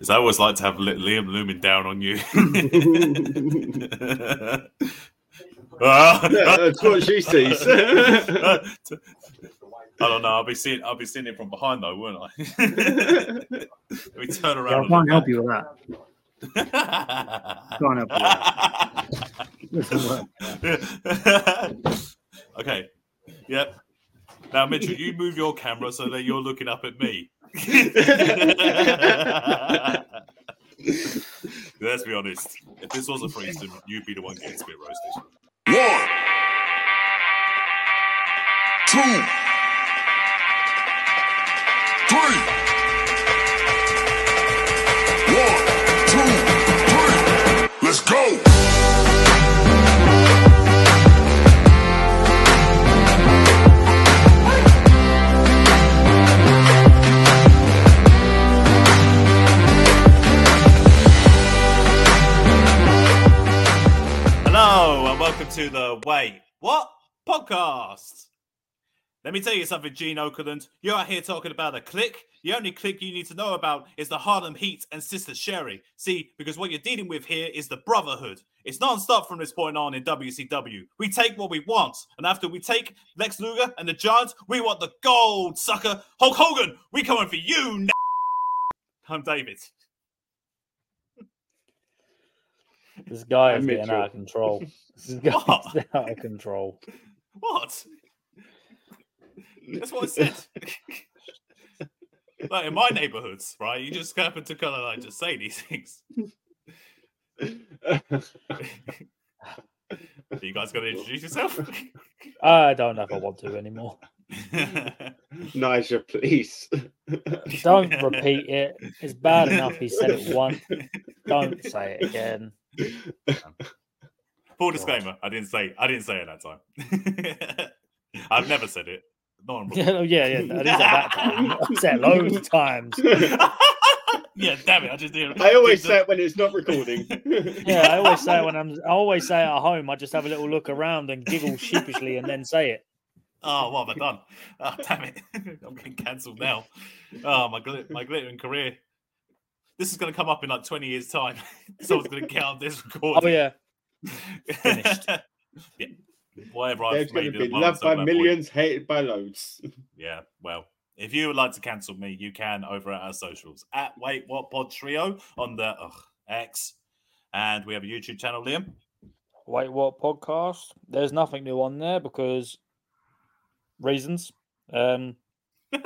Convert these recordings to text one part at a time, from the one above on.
Is I always like to have Liam looming down on you. yeah, that's what she sees. I don't know. I'll be seeing. I'll be seeing it from behind though, won't I? we turn Yeah, around. I can't help you with that. Can't help you with that. Okay. Yep. Now, Mitchell, you move your camera so that you're looking up at me. Let's be honest. If this was a threesome, you'd be the one getting spit roasted. One, two, three. To the Wait What podcast. Let me tell you something, Gene Okerlund. You're out here talking about a click. The only click you need to know about is the Harlem Heat and Sister Sherri. See, because what you're dealing with here is the brotherhood. It's non-stop from this point on in WCW. We take what we want, and after we take Lex Luger and the Giants, we want the gold, sucker. Hulk Hogan, we coming for you. Now. I'm David. This guy I'm is getting out of control. This guy What? is out of control. What? That's what I said. like in my neighborhoods, right? You just happen to kind of like just say these things. Are you guys got to introduce yourself. I don't know if I want to anymore. Nigel, please. Don't repeat it. It's bad enough he said it once. Don't say it again. Um, Full disclaimer: I didn't say I didn't say it that time. I've never said it. No one. Yeah, yeah, yeah. That is at that time. I've said it loads of times. yeah, damn it! I just did. I always say it when it's not recording. Yeah, I always say it when I'm. I always say it at home. I just have a little look around and giggle sheepishly, and then say it. Oh, what have I done? Oh, damn it! I'm getting cancelled now. Oh, my glit- my glittering career. This is going to come up in like 20 years' time. Someone's going to get on this recording. Oh yeah, finished. yeah, whatever I've There's made to be loved by at that point- millions, hated by loads. Yeah, well, if you would like to cancel me, you can over at our socials at Wait What Pod Trio on the ugh, X, and we have a YouTube channel, Liam. wait, what podcast? There's nothing new on there because reasons. Um,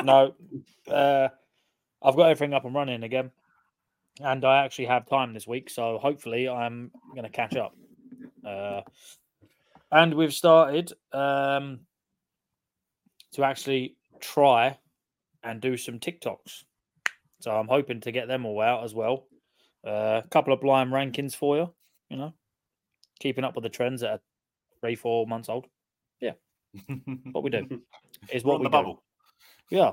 no, uh, I've got everything up and running again, and I actually have time this week, so hopefully I'm going to catch up. Uh, and we've started um, to actually try and do some TikToks, so I'm hoping to get them all out as well. Uh, a couple of blind rankings for you, you know, keeping up with the trends that are three, four months old. Yeah, what we do is what we the do. bubble. Yeah.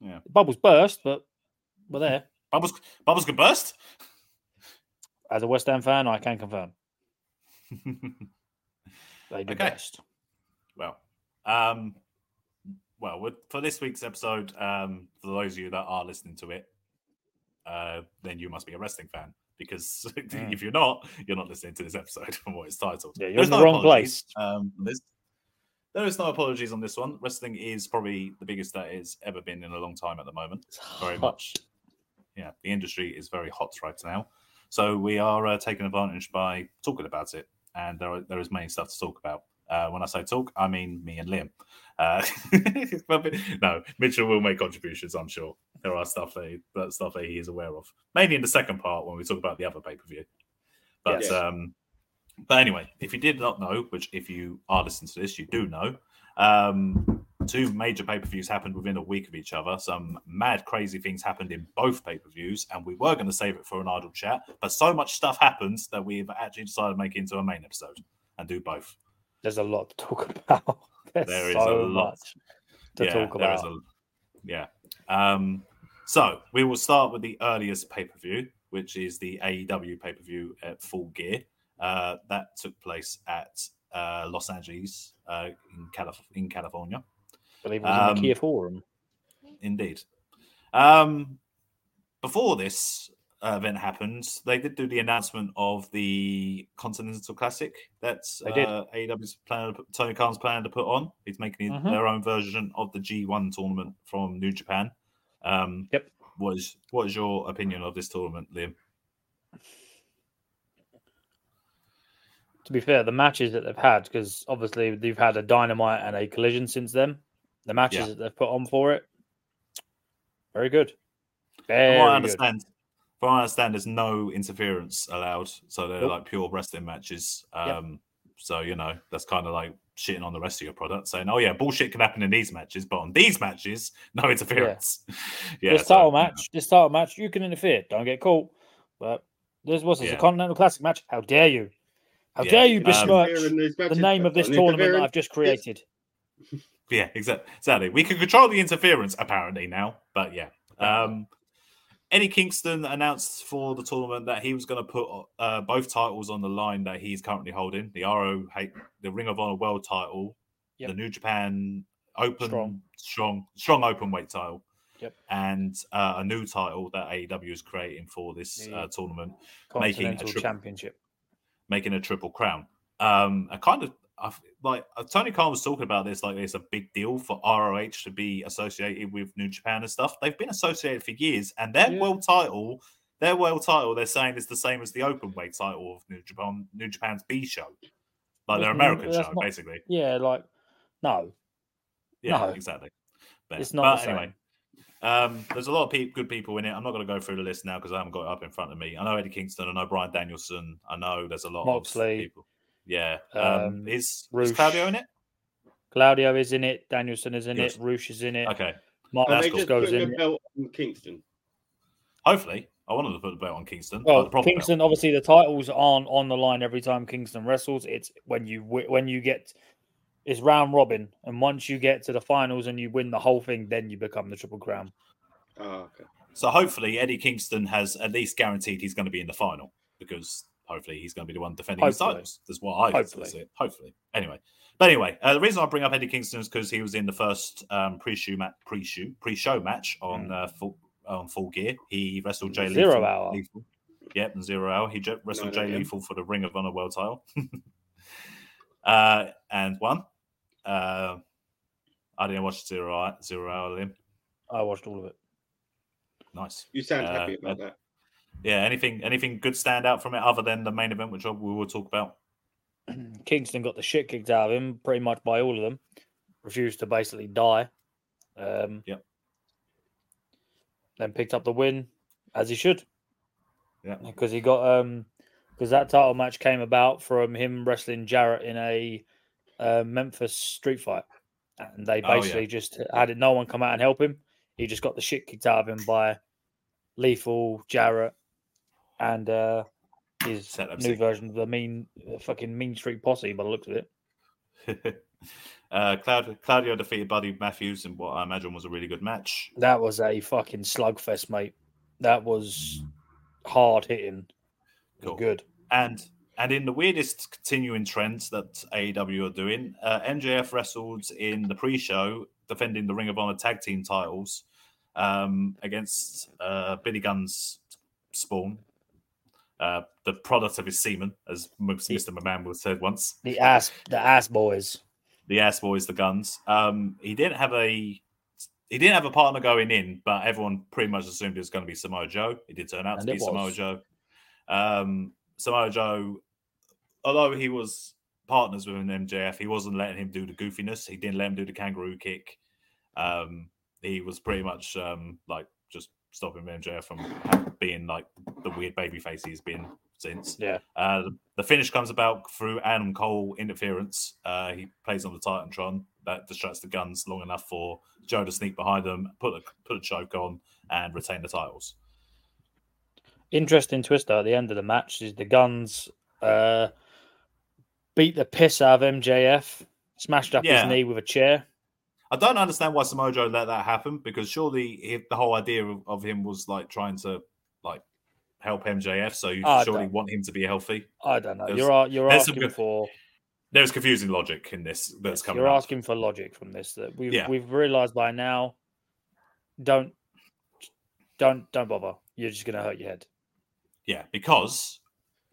Yeah. Bubbles burst, but we're there. Bubbles, bubbles can burst. As a West Ham fan, I can confirm they do Okay. best. well, um, well, for this week's episode, um, for those of you that are listening to it, uh, then you must be a wrestling fan because Mm. if you're not, you're not listening to this episode from what it's titled. Yeah, you're There's in the no wrong apologies. Um, there's, no apologies on this one. Wrestling is probably the biggest that it's ever been in a long time at the moment. Very much. Yeah, the industry is very hot right now. So we are uh, taking advantage by talking about it, and there are, there is many stuff to talk about. Uh, when I say talk, I mean me and Liam. Uh, no, Mitchell will make contributions. I'm sure there are stuff that, he, that stuff that he is aware of. Mainly in the second part when we talk about the other pay per view. But Yes. um, but anyway, if you did not know, which if you are listening to this, you do know, um, two major pay per views happened within a week of each other. Some mad, crazy things happened in both pay per views, and we were going to save it for an idle chat, but so much stuff happened that we've actually decided to make it into a main episode and do both. There's a lot to talk about. There's There is so a lot to talk about. a- yeah. Um, so we will start with the earliest pay per view, which is the AEW pay per view at Full Gear. Uh, that took place at uh, Los Angeles uh, in, Calif- in California. Believe it was in um, the Kia Forum. Indeed. Um, before this uh, event happened, they did do the announcement of the Continental Classic. That's They did. uh, AEW's plan. Tony Khan's plan to put on. He's making Mhm. their own version of the G1 tournament from New Japan. Um, Yep. What is what is your opinion of this tournament, Liam? To be fair, the matches that they've had, because obviously they've had a dynamite and a collision since then. The matches Yeah. that they've put on for it, very good. From Very what I good. understand, from what I understand, there's no interference allowed, so they're Nope. like pure wrestling matches. Yep. Um, So you know that's kind of like shitting on the rest of your product, saying, "Oh yeah, bullshit can happen in these matches, but on these matches, no interference." Yeah, this so, title you know. match, this title match, you can interfere. Don't get caught. But this was this Yeah. a Continental Classic match. How dare you? How Yeah, dare you um, besmirch Interfering in these the name of this tournament that. I've just created? Yeah, exactly. We can control the interference apparently now, but yeah. Um, Eddie Kingston announced for the tournament that he was going to put uh, both titles on the line that he's currently holding: the RO, the Ring of Honor World Title, Yep. the New Japan Open Strong. strong, strong open weight title, Yep. and uh, a new title that AEW is creating for this uh, tournament, Making a triple- Championship. making a triple crown. Um, I kind of I, f- like uh, Tony Khan was talking about this, like it's a big deal for ROH to be associated with New Japan and stuff. They've been associated for years, and their Yeah. world title, their world title, they're saying is the same as the open weight title of New Japan, New Japan's B show, like their American show, not- basically. Yeah, like no, Yeah, No. exactly. But, it's not but the same. anyway. Um, there's a lot of pe- good people in it. I'm not going to go through the list now because I haven't got it up in front of me. I know Eddie Kingston. I know Bryan Danielson. I know there's a lot Moxley. of people. Yeah. Um, Um, is, is Claudio in it? Claudio is in it. Danielson is in Good. it. Rush is in it. Okay. Mark Are they just goes putting in. the belt on Kingston? Hopefully. I wanted to put the belt on Kingston. but Well, the proper belt. Kingston obviously the titles aren't on the line every time Kingston wrestles. It's when you when you get it's round robin, and once you get to the finals and you win the whole thing, then you become the triple crown. Oh, okay. So hopefully Eddie Kingston has at least guaranteed he's going to be in the final because hopefully he's going to be the one defending his Hopefully. titles. That's what I Hopefully. see it. Hopefully. Anyway. But anyway, uh, the reason I bring up Eddie Kingston is because he was in the first um, pre-show match, pre-show, pre-show match on uh, full on Full Gear. He wrestled Jay Mm. Zero Lethal. hour. Lethal. Yep, and zero hour. He j- wrestled No, no, Jay yeah. Lethal for the Ring of Honor World Title, uh, and won. Uh, I didn't watch zero hour. Zero hour. Liam. I watched all of it. Nice. You sound Uh, happy about uh, that. Yeah. Anything? Anything good stand out from it other than the main event, which we will talk about? Kingston got the shit kicked out of him pretty much by all of them. Refused to basically die. Um, Yep. Then picked up the win as he should Yeah. because he got um because that title match came about from him wrestling Jarrett in a uh, Memphis street fight, and they Oh, yeah. basically just had. No one come out and help him. He just got the shit kicked out of him by Lethal Jarrett and uh, his Set new sick. version of the mean fucking Mean Street Posse by the looks of it. uh, Claudio, Claudio defeated Buddy Matthews in what I imagine was a really good match. That was a fucking slugfest, mate. That was hard hitting. Cool. good. And and in the weirdest continuing trends that AEW are doing, uh, MJF wrestled in the pre-show defending the Ring of Honor tag team titles um, against uh, Billy Gunn's Spawn, uh, the product of his semen, as Mr. McMahon would said once. The ass, the ass boys. the ass boys, the guns. Um, he didn't have a he didn't have a partner going in, but everyone pretty much assumed it was going to be Samoa Joe. It did turn out And to be Samoa was. Joe. Um, Samoa Joe, although he was partners with an MJF, he wasn't letting him do the goofiness. He didn't let him do the kangaroo kick. Um, he was pretty much um, like stopping MJF from being like the weird baby face he's been since. Yeah. Uh, the, the finish comes about through Adam Cole interference. Uh, he plays on the Titantron that distracts the guns long enough for Joe to sneak behind them, put a put a choke on, and retain the titles. Interesting twist though at the end of the match is the guns uh, beat the piss out of MJF, smashed up Yeah. his knee with a chair. I don't understand why Samoa Joe let that happen because surely he, the whole idea of, of him was like trying to like help MJF, so you I surely want him to be healthy. I don't know. There's- You're you're asking good- for There's confusing logic in this that's coming. you're up. asking for logic from this that we've Yeah. we've realised by now. Don't don't don't bother. You're just gonna hurt your head. Yeah, because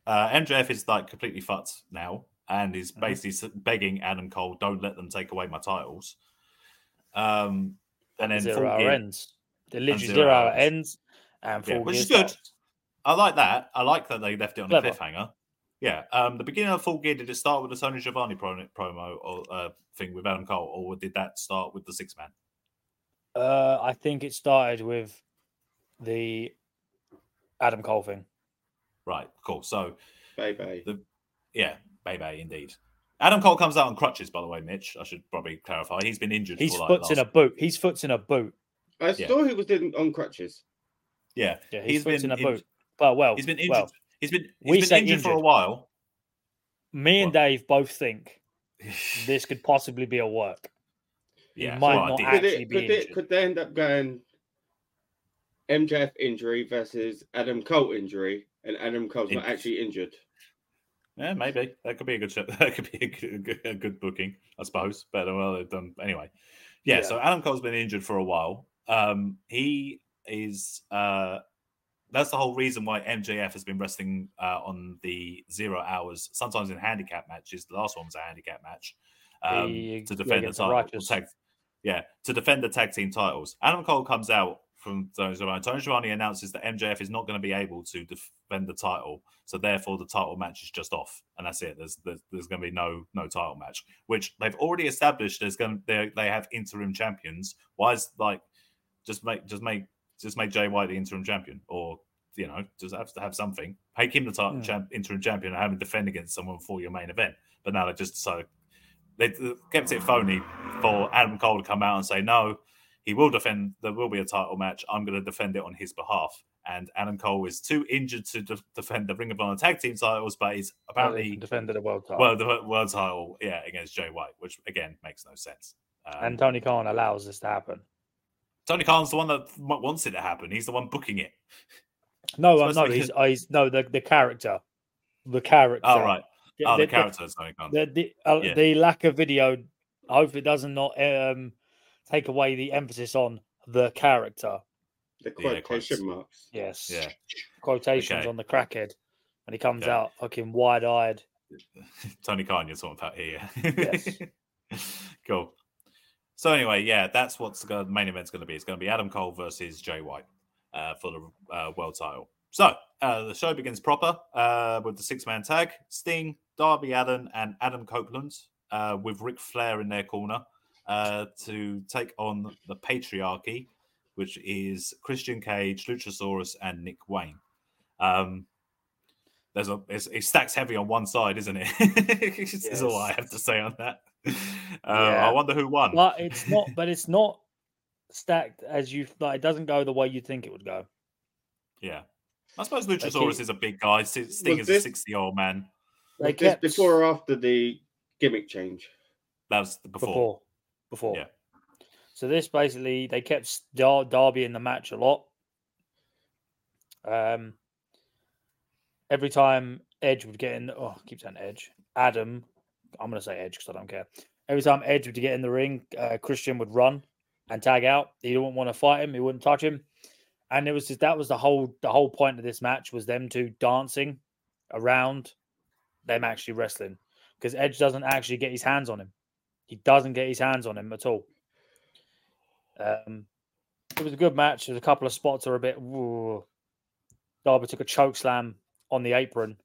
uh, MJF is like completely fucked now, and is Mhm. basically s- begging Adam Cole, "Don't let them take away my titles." Um, and then zero Full hour Gear- ends. The literally zero zero, hour ends and Yeah, full which gear is good. starts. I like that. I like that they left it on Clever. a cliffhanger. Yeah. Um, the beginning of Full Gear did it start with the Tony Schiavone promo or uh, thing with Adam Cole, or did that start with the six man? Uh, I think it started with the Adam Cole thing. Right. Cool. So Baby. The yeah, baby, indeed. Adam Cole comes out on crutches, by the way, Mitch. I should probably clarify. He's been injured. His for like foot's in a boot. His foot's in a boot. I Yeah. saw he was in, on crutches. Yeah, Yeah, his he's foot's been in a boot. But well, he's been injured. well, he's been we he's say been injured, for a while. me and What? Dave both think this could possibly be a work. yeah, might well, not did. Could actually it, be could it could they end up going MJF injury versus Adam Cole injury, and Adam Cole's not actually injured? Yeah, maybe that could be a good show. That could be a good, a good, booking, I suppose. But well they've done anyway. Yeah, Yeah. So Adam Cole's been injured for a while. Um, he is. Uh, that's the whole reason why MJF has been wrestling uh, on the zero hours, sometimes in handicap matches. The last one was a handicap match um, He- to defend the the title. Tag, yeah, to defend the tag team titles. Adam Cole comes out from Tony Schiavone. Tony Schiavone announces that MJF is not going to be able to defend the title, so therefore the title match is just off, and that's it. There's there's, there's going to be no no title match, which they've already established. There's going they they have interim champions. Why is like just make just make just make Jay White the interim champion, or you know just have to have something. Make him the title Hmm. champ, interim champion and have him defend against someone for your main event. But now they just so they they kept it phony for Adam Cole to come out and say no, he will defend. There will be a title match. I'm going to defend it on his behalf. And Adam Cole is too injured to de- defend the Ring of Honor tag team titles, but he's Apparently defended a world title. well the world title, yeah, against Jay White, which again makes no sense. Um, and Tony Khan allows this to happen. Tony Khan's the one that wants it to happen. He's the one booking it. No, So um, it's no, like- he's, he's no the, the character, the character. Oh right, The, oh the, the- character is Tony Khan. The the, uh, Yeah. the lack of video. I hope it does not um take away the emphasis on the character. The quotation quotes. marks. Yes, Yeah, quotations Okay. on the crackhead, and he comes Okay. out fucking wide eyed. Tony Khan, you're talking about here. Yes. cool. So anyway, yeah, that's what's the main event's going to be. It's going to be Adam Cole versus Jay White uh, for the uh, world title. So uh, the show begins proper uh, with the six-man tag: Sting, Darby Allin, and Adam Copeland, uh, with Ric Flair in their corner uh, to take on the patriarchy, which is Christian Cage, Luchasaurus, and Nick Wayne. Um, there's a it's, it stacks heavy on one side, isn't it? This is all I have to say on that. Uh, Yeah. I wonder who won. But it's not. but it's not stacked as you like. It doesn't go the way you think it would go. Yeah, I suppose Luchasaurus keep- is a big guy. S- Sting Was is a sixty-year-old man. They Was this before or after the gimmick change? That was before. before. Before. Yeah. So this basically they kept Dar- Darby in the match a lot. Um, every time Edge would get in, oh, keep saying Edge. Adam, I'm gonna say Edge because I don't care. Every time Edge would get in the ring, uh, Christian would run and tag out. He didn't want to fight him. He wouldn't touch him. And it was just that was the whole the whole point of this match was them two dancing around them actually wrestling because Edge doesn't actually get his hands on him. He doesn't get his hands on him at all. Um, it was a good match. There's a couple of spots that are a bit. Whoa. Darby took a choke slam on the apron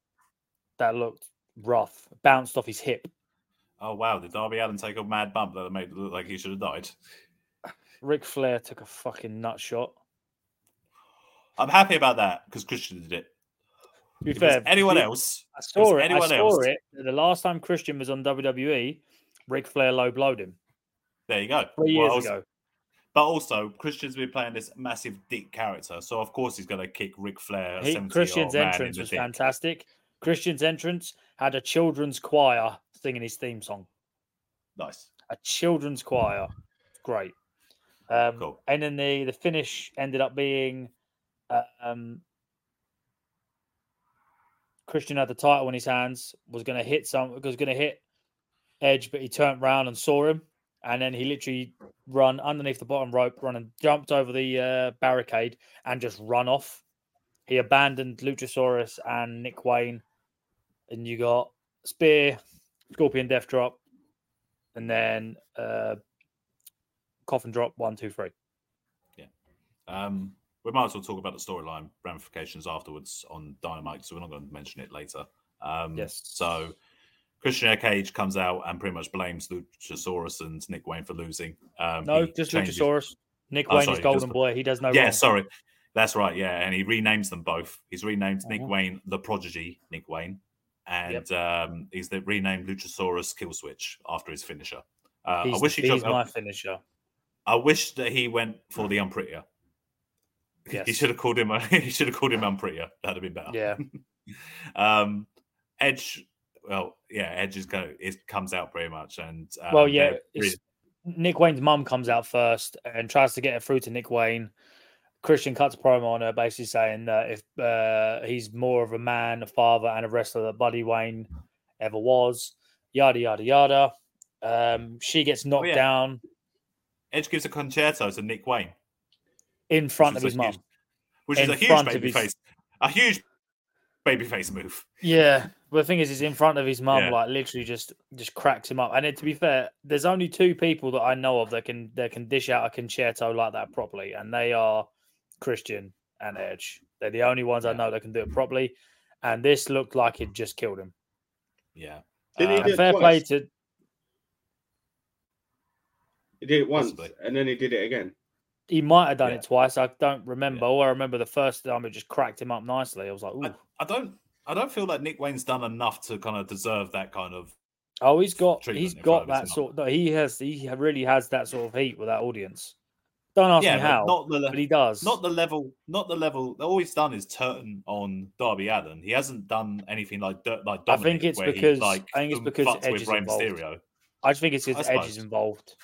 that looked rough. Bounced off his hip. Oh wow! Did Darby Allin take a mad bump that made it look like he should have died? Ric Flair took a fucking nut shot. I'm happy about that because Christian did it. To be If was fair, anyone else, I it saw it. I anyone saw else- it. The last time Christian was on WWE, Ric Flair low blowed him there you go. three Well, years was- ago. But also, Christian's been playing this massive dick character, so of course he's going to kick Ric Flair. He, Christian's entrance was dick. fantastic. Christian's entrance had a children's choir singing his theme song. Nice. A children's choir, great. Um, Cool. And then the the finish ended up being, uh, um, Christian had the title in his hands, was going to hit some, was going to hit Edge, but he turned around and saw him and then he literally run underneath the bottom rope, run and jumped over the uh, barricade and just run off. He abandoned Luchasaurus and Nick Wayne, and you got spear, scorpion death drop, and then uh, coffin drop one, two, three. Um, we might as well talk about the storyline ramifications afterwards on Dynamite, so we're not going to mention it later. Um, Yes. So Christian Cage comes out and pretty much blames Luchasaurus and Nick Wayne for losing. Um, No, just changes- Luchasaurus. Nick Oh, Wayne sorry, is Golden just- Boy. He does no yeah, wrong. sorry. That's right. Yeah, and he renames them both. He's renamed Nick Mhm. Wayne the Prodigy, Nick Wayne, and um, he's the renamed Luchasaurus Killswitch after his finisher. Uh, He's, I wish he. he's my finisher. I wish that he went for the unprettier. He should have called him. He should have called him unprettier. That'd have been better. Yeah. um, Edge. Well, yeah, Edge is go. It comes out pretty much, and um, Well, yeah, Nick Wayne's mum comes out first and tries to get it through to Nick Wayne. Christian cuts a promo on her, basically saying that if uh, he's more of a man, a father, and a wrestler that Buddy Wayne ever was, yada yada yada. Um, she gets knocked Oh, yeah. down Edge gives a Con-Chair-To to Nick Wayne, in front of his mum. which is a huge baby his- face, a huge baby face move. Yeah, but the thing is, he's in front of his mum, Yeah. like literally just just cracks him up. And it, to be fair, there's only two people that I know of that can that can dish out a Con-Chair-To like that properly, and they are Christian and Edge. They're the only ones I know that can do it properly. And this looked like it just killed him. Yeah. Did he uh, do And fair play to He did it once, Possibly. and then he did it again. he might have done Yeah. it twice. I don't remember. All I remember the first time it just cracked him up nicely. I was like, Ooh. I don't. I don't feel like Nick Wayne's done enough to kind of deserve that kind of. oh, he's got he's got that sort. No, he has. He really has that sort of heat with that audience. Don't ask yeah, me how, not the but he does. not the level. Not the level. All he's done is turn on Darby Allin. He hasn't done anything like like I think it's because- he, like I think it's because Edge is involved. Mysterio. I just think it's because Edge is involved.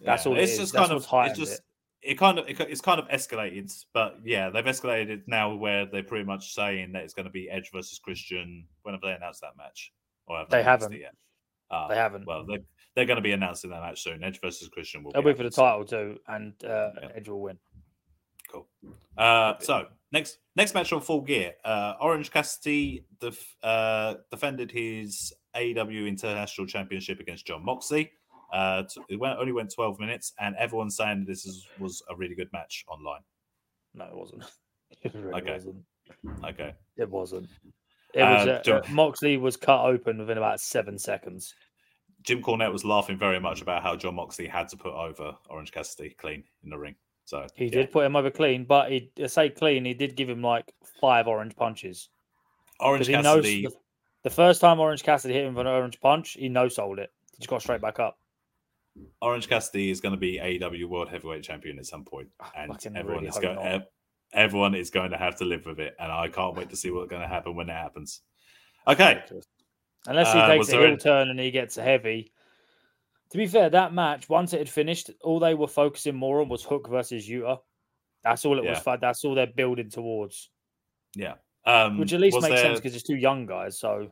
That's all it it's is. just kind of. It's just. it. It kind of it, it's kind of escalated, but yeah, they've escalated it now where they're pretty much saying that it's going to be Edge versus Christian. When have they announced that match? Or have They announced haven't. Yet? Ah, They haven't. Well, they're, they're going to be announcing that match soon. Edge versus Christian will They'll be for the title too, and uh, Yeah. Edge will win. Cool. Uh, so next next match on Full Gear, uh, Orange Cassidy def- uh, defended his AEW International Championship against Jon Moxley. Uh, it went, only went 12 minutes, and everyone's saying this is, was a really good match online. No, it wasn't. It really Okay. wasn't. Okay. It wasn't. It was. Uh, John- uh, Moxley was cut open within about seven seconds. Jim Cornette was laughing very much about how Jon Moxley had to put over Orange Cassidy clean in the ring. So He yeah. did put him over clean, but he I say clean. He did give him like five orange punches Orange because he knows Cassidy. the, the first time Orange Cassidy hit him with an orange punch, he no sold it. He just got straight back up. Orange Cassidy is going to be AEW World Heavyweight Champion at some and everyone really is going. ev- everyone is going to have to live with it, and I can't wait to see what's going to happen when it happens. Okay, Unless he Uh, takes was a heel turn and he gets a heavy. To be fair, that match once it had finished, all they were focusing more on was Hook versus Utah. That's all it was. Yeah. For, that's all they're building towards, yeah. Um, which at least makes there- sense because it's two young guys. So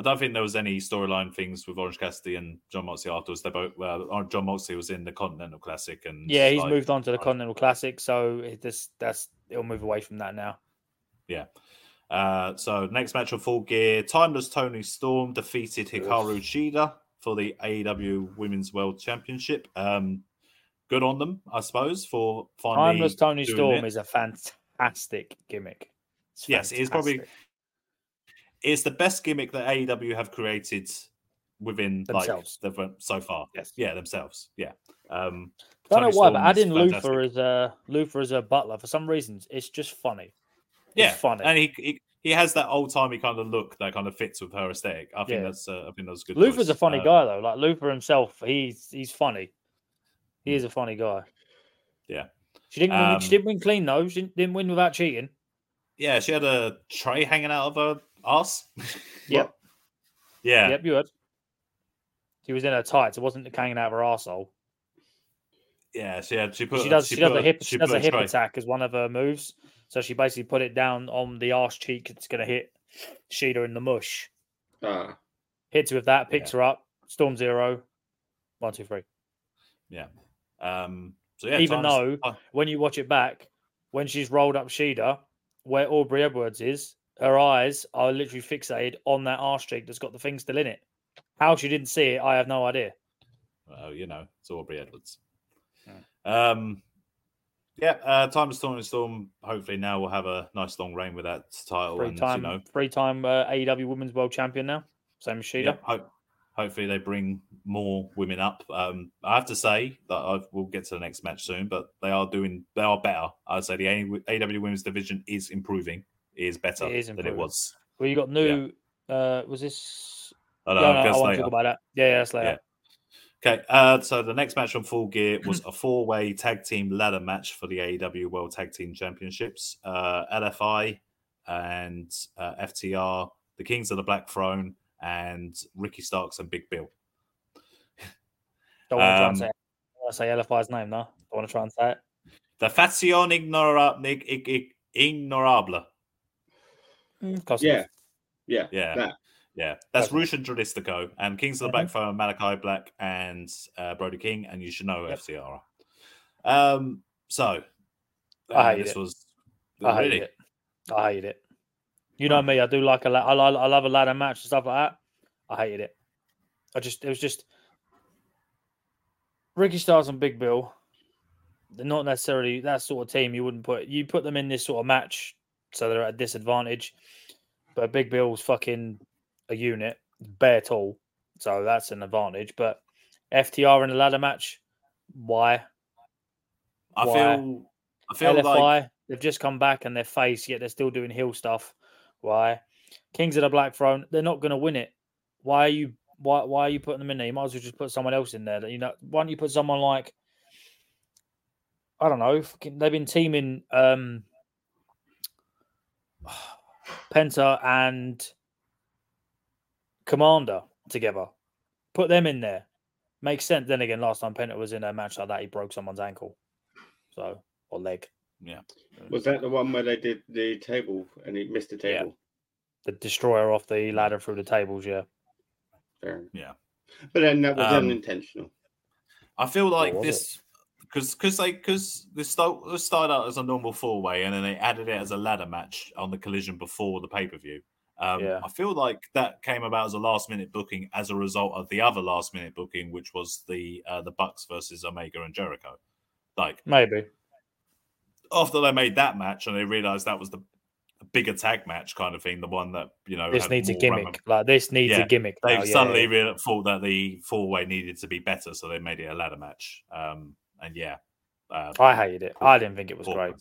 I don't think there was any storyline things with Orange Cassidy and Jon Moxley afterwards. They both well, Jon Moxley was in the Continental Classic, and yeah, he's like, moved on to the Continental Classic. So it just that's it'll move away from that now. Yeah. Uh, so next match of Full Gear, Timeless Toni Storm defeated Hikaru Shida for the AEW Women's World Championship. Um, good on them, I suppose, for finally. Timeless Toni Storm it. is a fantastic gimmick. It's Yes, it is probably- fantastic. It's the best gimmick that AEW have created within Themselves. like the, so far. Yes. Yeah, themselves. Yeah. Um, Don't know why, Storm but adding. Luther as a Luther as a butler for some reasons, it's just funny. yeah, funny. and he, he he has that old timey kind of look that kind of fits with her aesthetic. I think Yeah. that's uh, I think that's a good. Luther's choice. a funny Uh, guy though. Like Luther himself, he's he's funny. He is a funny guy. Yeah. She didn't win, Um, she didn't win clean though. She didn't, didn't win without cheating. Yeah, she had a tray hanging out of her ass. Yep. yeah, Yep, you heard. She was in her tights. It wasn't hanging out of her arsehole. yeah. She had. She put. She does she, does put a hip she she does a hip tray- attack as one of her moves. So she basically put it down on the arse cheek. It's gonna hit Shida in the mush. Ah, Hits her with that, picks her up. Storm zero. One, two, three. Um, so yeah, Even time's- though- When you watch it back, when she's rolled up Shida, where Aubrey Edwards is, her eyes are literally fixated on that arse cheek that's got the thing still in it. How she didn't see it, I have no idea. well, you know, it's Aubrey Edwards. Hmm. Um, yeah, uh, time to storm and storm. Hopefully now we'll have a nice long reign with that title, Free and time, you know, three time uh, AEW Women's World Champion now, same as Shida. yeah, hope, hopefully they bring more women up. Um, I have to say that I've, we'll get to the next match soon, but they are doing, they are better. I'd say the AEW Women's Division is improving, is better It is than it was. Well, you got new. Uh, was this? I No, know, no, I want to talk about that. Yeah, yeah, that's later. Yeah. Okay, uh, so the next match on Full Gear was a four-way tag team ladder match for the AEW World Tag Team Championships. Uh, LFI and uh, FTR, the Kings of the Black Throne, and Ricky Starks and Big Bill. Don't want to try Um, and say. I say LFI's name now. Don't want to try and say it. The Faction Ignora- Ig- Ig- Ig- Ignorable. Mm, Yeah, yeah, Yeah, that. yeah. That's Okay. Rush and Juristico and Kings of the Black Throne, Malachi Black and uh, Brody King, and you should know Yep. FTR. Um, so I uh, hate this it. was I hate really it. I hate it. You know me. I do like a. la- I, li- I love a ladder match and stuff like that. I hated it. I just. It was just. Ricky Starks and Big Bill. They're not necessarily that sort of team. You wouldn't put. You put them in this sort of match, so they're at a disadvantage. But Big Bill's fucking a unit, bare tall, so that's an advantage. But FTR in a ladder match, why? I Why? feel I feel LFI, like they've just come back and they're face, yet they're still doing heel stuff. Why? Kings of the Black Throne, they're not going to win it. Why are you? Why? Why are you putting them in there? You might as well just put someone else in there. That you know, why don't you put someone like? I don't know. They've been teaming um, Penta and Komander together. Put them in there. Makes sense. Then again, last time Penta was in a match like that, he broke someone's ankle, so or leg. Yeah. Was that the one where they did the table and he missed the Yeah. table? the destroyer off the ladder through the tables. Yeah, Fair. Yeah. But then that was Um, unintentional. I feel like this. it? Because because they because this start, started out as a normal four way and then they added it as a ladder match on the collision before the pay per view. Um, Yeah. I feel like that came about as a last minute booking as a result of the other last minute booking, which was the uh, the Bucks versus Omega and Jericho. Like maybe. after they made that match and they realized that was the bigger tag match kind of thing, the one that you know This needs a gimmick. ram- Like this needs Yeah, a gimmick. they yeah, suddenly yeah. rea- thought that the four way needed to be better, so they made it a ladder match. Um, and yeah, uh, I hated it. I didn't think it was poor great.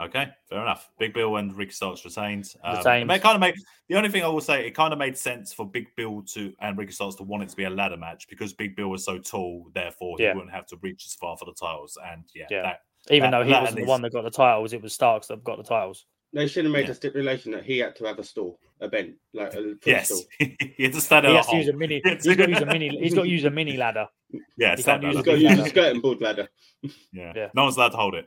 Okay, fair enough. Big Bill and Ricky Starks retained. Um, Retained. It kind of made the only thing I will say it kind of made sense for Big Bill to and Ricky Starks to want it to be a ladder match because Big Bill was so tall, therefore he Yeah. wouldn't have to reach as far for the titles. And yeah, Yeah. that Even that- though he wasn't the one that got the titles, it was Starks that got the titles. They should have made Yeah. a stipulation that he had to have a stall, a bench, like a foot yes, stool. he had to stand He in a has to hole. use a mini. He's got to use a mini. He's got to use a mini ladder. Yeah, he stand can't use ladder. He's got to use ladder. a skirting board ladder. Yeah. Yeah. No one's allowed to hold it.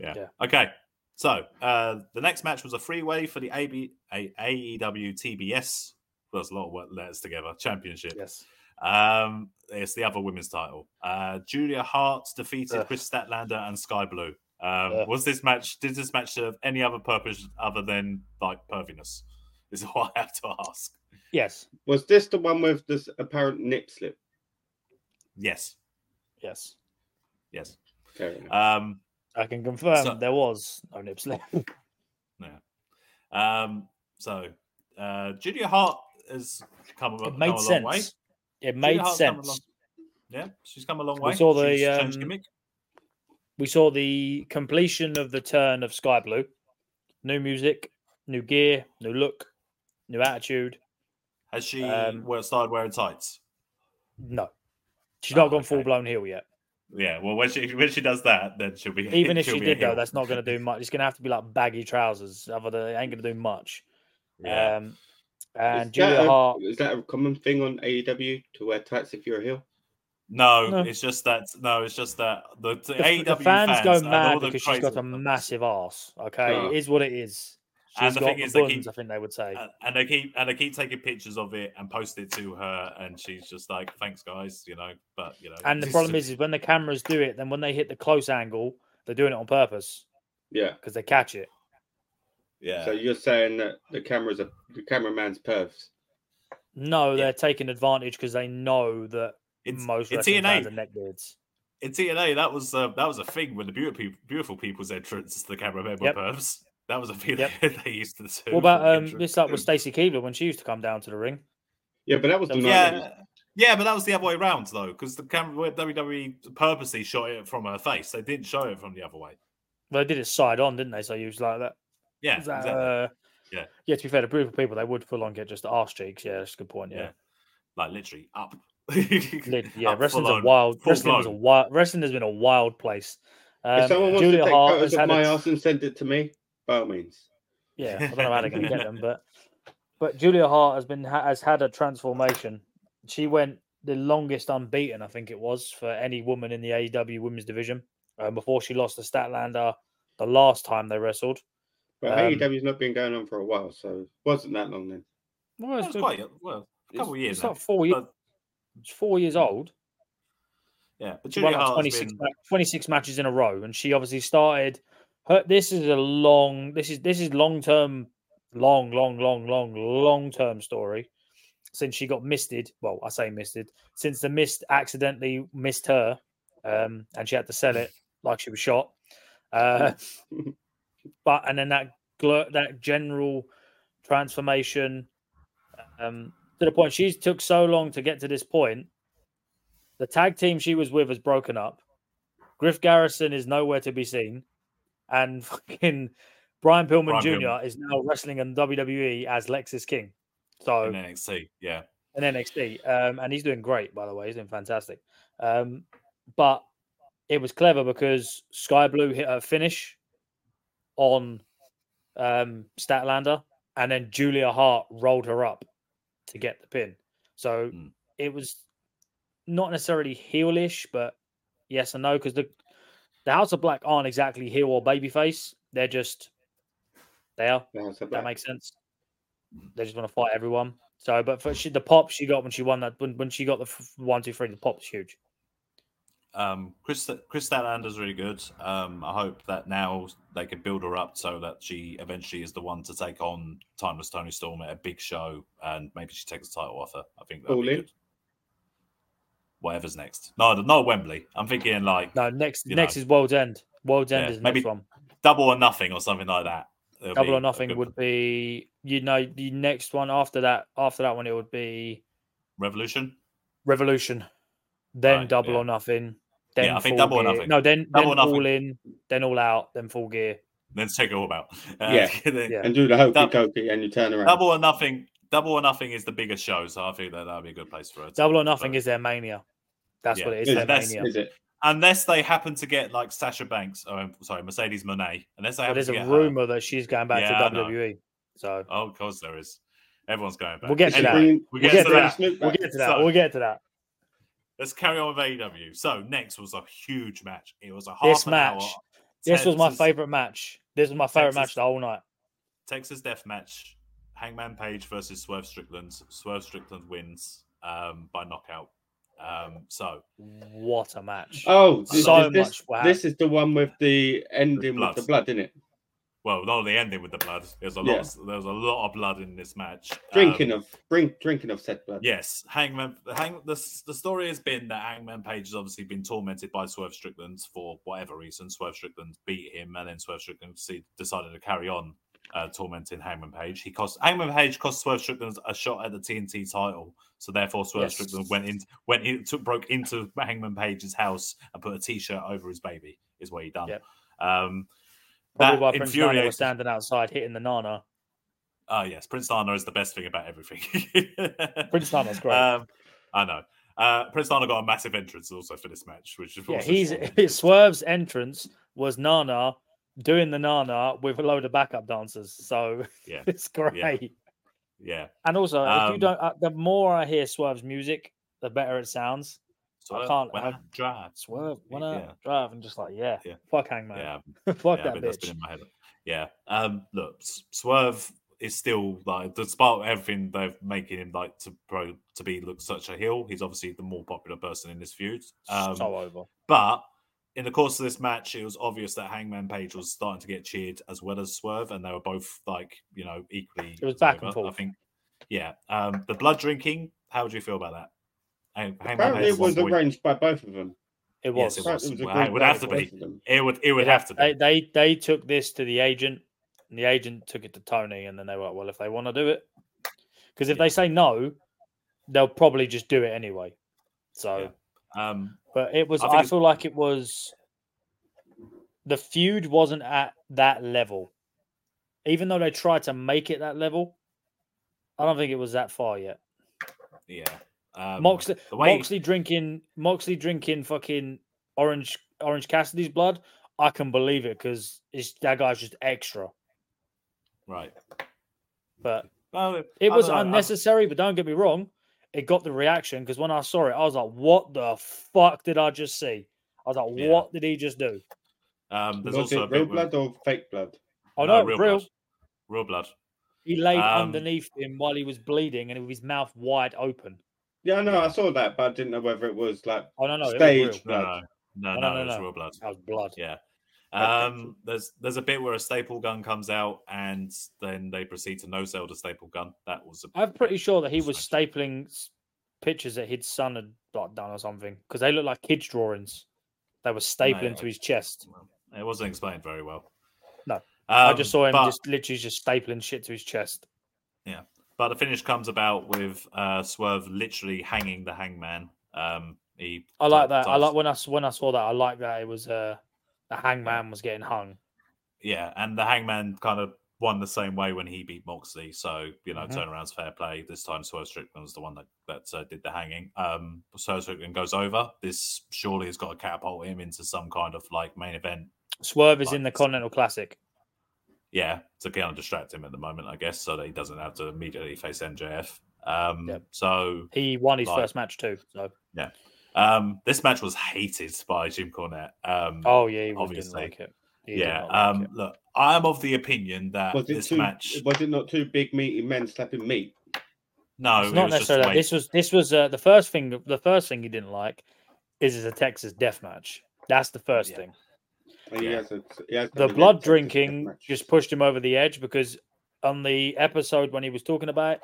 Yeah. Yeah. Okay. So uh, the next match was a free way for the AB, A, AEW TBS. There's a lot of word- letters together. Championship. Yes. Um, it's the other women's title. Uh, Julia Hart defeated Ugh. Kris Statlander and Skye Blue. Um, Ugh. was this match? Did this match serve any other purpose other than like perviness? Is what I have to ask. Yes. Was this the one with this apparent nip slip? Yes. Yes. Yes. Fair enough. Um, I can confirm So- there was no nip slip. Yeah. Um, so uh Julia Hart has come, a- It come made a long way. sense. It made Hart's come long- sense. Yeah, she's come a long way. We way. saw the, She's um, gimmick. We saw the completion of the turn of Skye Blue. New music, new gear, new look, new attitude. Has she um, started wearing tights? No, she's Oh, not gone okay. full blown heel yet. Yeah. Well, when she when she does that, then she'll be Even if she'll she be a did though, that's not going to do much. It's going to have to be like baggy trousers. Other than it ain't going to do much. Yeah. Um, and is, Julia that a, Hart. is that a common thing on AEW to wear tights if you're a heel? No, no. it's just that. No, it's just that the, the The, AEW the fans, go mad because she's crazy got a ones- massive ass. Okay, Oh. it is what it is. She's the got thing the is, they keep- I think they would say. And- and they keep and they keep taking pictures of it and post it to her, and she's just like, "Thanks, guys," you know. But you know, and the problem is, is when the cameras do it, then when they hit the close angle, they're doing it on purpose Yeah. because they catch it. yeah, So you're saying that the cameras are the cameraman's perfs. No, Yeah. they're taking advantage because they know that it's, most in TNA. are neckbeards. In TNA, that was uh, that was a thing with the beautiful beautiful people's entrance. To the cameramen were Yep. pervs. That was a thing Yep. they used to do. What about um, this up with Stacy Keibler when she used to come down to the ring? Yeah, but that was the night. Yeah, yeah, but that was the other way around though, because the camera WWE purposely shot it from her face. They didn't show it from the other way. Well, they did it side on, didn't they? So you was like that. Yeah, that, exactly. uh, Yeah. Yeah. To be fair, the beautiful people they would full on get just the arse cheeks. Yeah, that's a good point. Yeah. Yeah. like literally up. Lit- Yeah, Up wrestling's a wild. Wrestling was a wild. Wrestling has been a wild place. Um, if someone wants Julia to take Hart photos of my a- ass and send it to me, by all means. Yeah, I don't know how they're going to get them, but but Julia Hart has been has had a transformation. She went the longest unbeaten, I think it was, for any woman in the AEW women's division um, before she lost to Statlander the last time they wrestled. But Um, AEW's not been going on for a while, so it wasn't that long then. Well, That it's, was good- quite well, a it's- couple of years. It's now. not four years. It's four years old. yeah, but Julia like Hart 26, been, 26 matches in a row, and she obviously started. Her, this is a long. This is this is long term, long, long, long, long, long term story. Since she got misted, well, I say misted. Since the mist accidentally missed her, um, and she had to sell it like she was shot. Uh, but and then that that general transformation um, to the point she took so long to get to this point. The tag team she was with has broken up. Griff Garrison is nowhere to be seen, and fucking Brian Pillman Brian Jr. Pillman. is now wrestling in WWE as Lexis King. So in NXT. Yeah, in NXT, um, and he's doing great, by the way. He's doing fantastic. Um, but it was clever because Skye Blue hit her finish on um, Statlander, and then Julia Hart rolled her up to get the pin. So Mm. it was not necessarily heelish, but yes and no, because the the House of Black aren't exactly heel or babyface. They're just they are. That's a That makes sense. They just want to fight everyone. So, but for she, the pop she got when she won that, when, when she got the f- one, two, three, the pop was huge. Um, Chris Kris Statlander's really good. Um, I hope that now they can build her up so that she eventually is the one to take on Timeless Toni Storm at a big show, and maybe she takes the title off her. I think that'd All be in? good. Whatever's next. No, not Wembley. I'm thinking like No, next next know. is World's End. World's End Yeah, is the maybe next one. double or nothing or something like that. It'll Double or nothing good would be you know the next one after that after that one it would be Revolution. Revolution, then Right, Double yeah. or Nothing, then I think Full Double or Gear. Nothing. No, then Double then or Nothing. All In, then All Out, then Full Gear. Then take it all out. Uh, Yeah. then Yeah. And do the hokey Dou- cokey and you turn around. Double or nothing. Double or nothing is the biggest show, so I think that that would be a good place for it. Double or Nothing is their mania. That's Yeah. what it is. Is Their it? That's- mania. Is it? unless they happen to get like Sasha Banks. Oh, I'm sorry, Mercedes Moné. Unless they But happen there's to a get her. rumor that she's going back Yeah, to. WWE. So Oh, of course there is. Everyone's going back. We'll get to that. We We'll get, get to to that. We'll get to that. We'll get to that. Let's carry on with AEW. So next was a huge match. It was a half This an match- hour. This was my favorite match. This was my favorite Texas- match the whole night. Texas Death Match. Hangman Page versus Swerve Strickland. Swerve Strickland wins um, by knockout. Um, so What a match! Oh, this, So is, this, much wow. this is the one with the ending with the blood. blood, isn't it? Well, not the ending with the blood. There's a lot. Yeah. Of, there's a lot of blood in this match. Drinking Um, of drink, drinking of said blood. Yes, Hangman. Hang, the, the story has been that Hangman Page has obviously been tormented by Swerve Strickland for whatever reason. Swerve Strickland beat him, and then Swerve Strickland decided to carry on uh, tormenting Hangman Page. He cost Hangman Page cost Swerve Strickland a shot at the TNT title, so therefore Swerve Yes. Strickland went in, went in, took, broke into Hangman Page's house and put a T-shirt over his baby. Is what he done. Yep. Um, Probably that why Prince Nana was standing outside hitting the Nana. Oh yes, Prince Nana is the best thing about everything. Prince Nana's great. Um, I know. Uh, Prince Nana got a massive entrance also for this match, which is yeah, he's. Swerve's entrance was Nana doing the Nana with a load of backup dancers. So Yeah. it's great. yeah. And also, if you Um, don't, uh, the more I hear Swerve's music, the better it sounds. I can't- when I- I drive. Swerve, when I Yeah. drive, and just like, yeah, Yeah. fuck Hangman, Yeah, fuck yeah, I that mean, that's been bitch. in my head. Yeah. Um. Look, Swerve is still like, despite everything they're making him like to pro to be look such a heel. He's obviously the more popular person in this feud. Um, so over. But in the course of this match, it was obvious that Hangman Page was starting to get cheered as well as Swerve, and they were both like you know equally. It was back and over, I think. Yeah. Um. The blood drinking. How do you feel about that? Hang- Hangman Apparently, it was arranged by both of them. It Yes, was. it was. Well, it would have to be. It would. It would It have to They, be. they they took this to the agent, and the agent took it to Tony, and then they were like, "Well, if they want to do it, because if Yeah. they say no, they'll probably just do it anyway." So, Um. but it was. I I, think it's- feel like it was. The feud wasn't at that level, even though they tried to make it that level. I don't think it was that far yet. Yeah. Um, Moxley, the way- Moxley drinking, Moxley drinking fucking orange, Orange Cassidy's blood. I can believe it because that guy's just extra. Right. But Well, it was don't know, I'm- unnecessary. But don't get me wrong, it got the reaction because when I saw it, I was like, "What the fuck did I just see?" I was like, Yeah. "What did he just do?" Um, there's Was also it a real bit with- blood or fake blood? Oh no, no, real real. blood. real blood. He laid Um, underneath him while he was bleeding and with his mouth wide open. Yeah, I know. I saw that, but I didn't know whether it was like Oh no, no, it was Stage. No, Blood. no, no, No, no, no, it was real blood. That was blood. Yeah. Um, there's there's a bit where a staple gun comes out, and then they proceed to no sell the staple gun. That was. A, I'm pretty sure that he was stapling pictures that his son had like, done or something because they look like kids' drawings. They were stapling I- to his chest. It wasn't explained very well. No. um, I just saw him but, just literally just stapling shit to his chest. But the finish comes about with uh, Swerve literally hanging the Hangman. Um, he. I like like, that. I like when I when I saw that. I like that it was uh, the hangman was getting hung. Yeah, and the Hangman kind of won the same way when he beat Moxley. So you know, Mhm. turnaround's fair play. This time, Swerve Strickland was the one that that uh, did the hanging. Um, Swerve Strickland goes over. This surely has got to catapult him into some kind of like main event. Swerve is in the Continental Classic. Yeah, to kind of distract him at the moment, I guess, so that he doesn't have to immediately face MJF. Um, Yep. so He won his Like- first match too. So yeah, um, this match was hated by Jim Cornette. Um, oh yeah, he was, didn't obviously. like it. He yeah. like Um, look, I'm of the opinion that was it this two? match. Was it not two big meaty men slapping meat? No, it's it not was just necessarily that. weight. This was this was uh, the first thing. The first thing he didn't like is it's a Texas death match. That's the first Yeah. thing. And he Yeah. has a, he has the blood drinking just pushed him over the edge because on the episode when he was talking about it,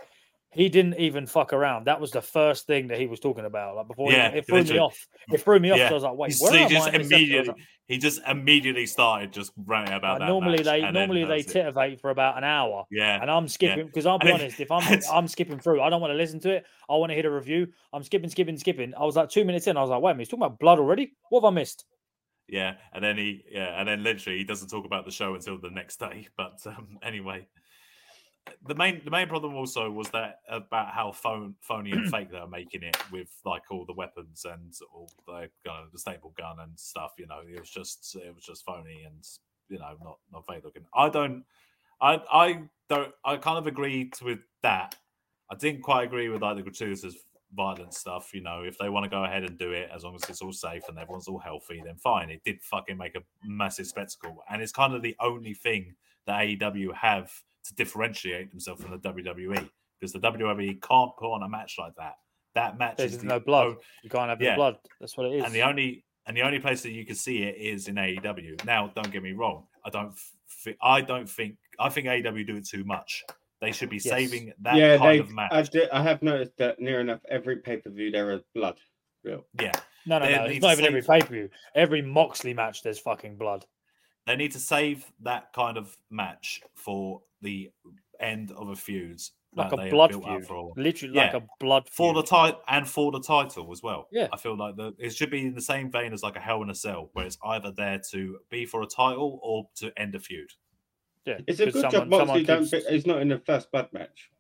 he didn't even fuck around. That was the first thing that he was talking about. Like before, he- Yeah, it threw me off. It threw me off. Yeah. So I was like, wait, He- where he am just I in this episode? I was immediately like, he just immediately started just ranting about like, that. normally match, they normally they that's it. titivate for about an hour. Yeah, And I'm skipping because I'll be And it- honest. If I'm I'm skipping through, I don't want to listen to it. I want to hit a review. I'm skipping, skipping, skipping. I was like two minutes in. I was like, wait a minute, he's talking about blood already. What have I missed? Yeah, and then he yeah, and then literally he doesn't talk about the show until the next day. But um, anyway, the main the main problem also was that about how phone phony and fake they were making it with like all the weapons and all the uh, the staple gun and stuff. You know, it was just it was just phony and you know not not fake looking. I don't. I I don't. I kind of agreed with that. I didn't quite agree with like the gratuitous violent stuff. You know, if they want to go ahead and do it, as long as it's all safe and everyone's all healthy, then fine. It did fucking make a massive spectacle, and it's kind of the only thing that AEW have to differentiate themselves from the WWE because the WWE can't put on a match like that. That match There's is the no blood. You can't have Yeah. your blood. That's what it is. and the only and the only place that you can see it is in AEW. Now, don't get me wrong. I don't. F- I don't think. I think AEW do it too much. They should be Yes. saving that yeah, kind they. of match. I, did, I have noticed that near enough every pay per view there is blood. Real. yeah, no, no, they no. It's not even every pay per view. Every Moxley match, there's fucking blood. they need to save that kind of match for the end of a feud, Like a blood feud. for all- Literally like Yeah. a blood for the title and for the title as well. Yeah. I feel like the it should be in the same vein as like a Hell in a Cell, where it's either there to be for a title or to end a feud. Yeah, It's a good someone- job Moxley someone don't. keeps- he's not in the first blood match.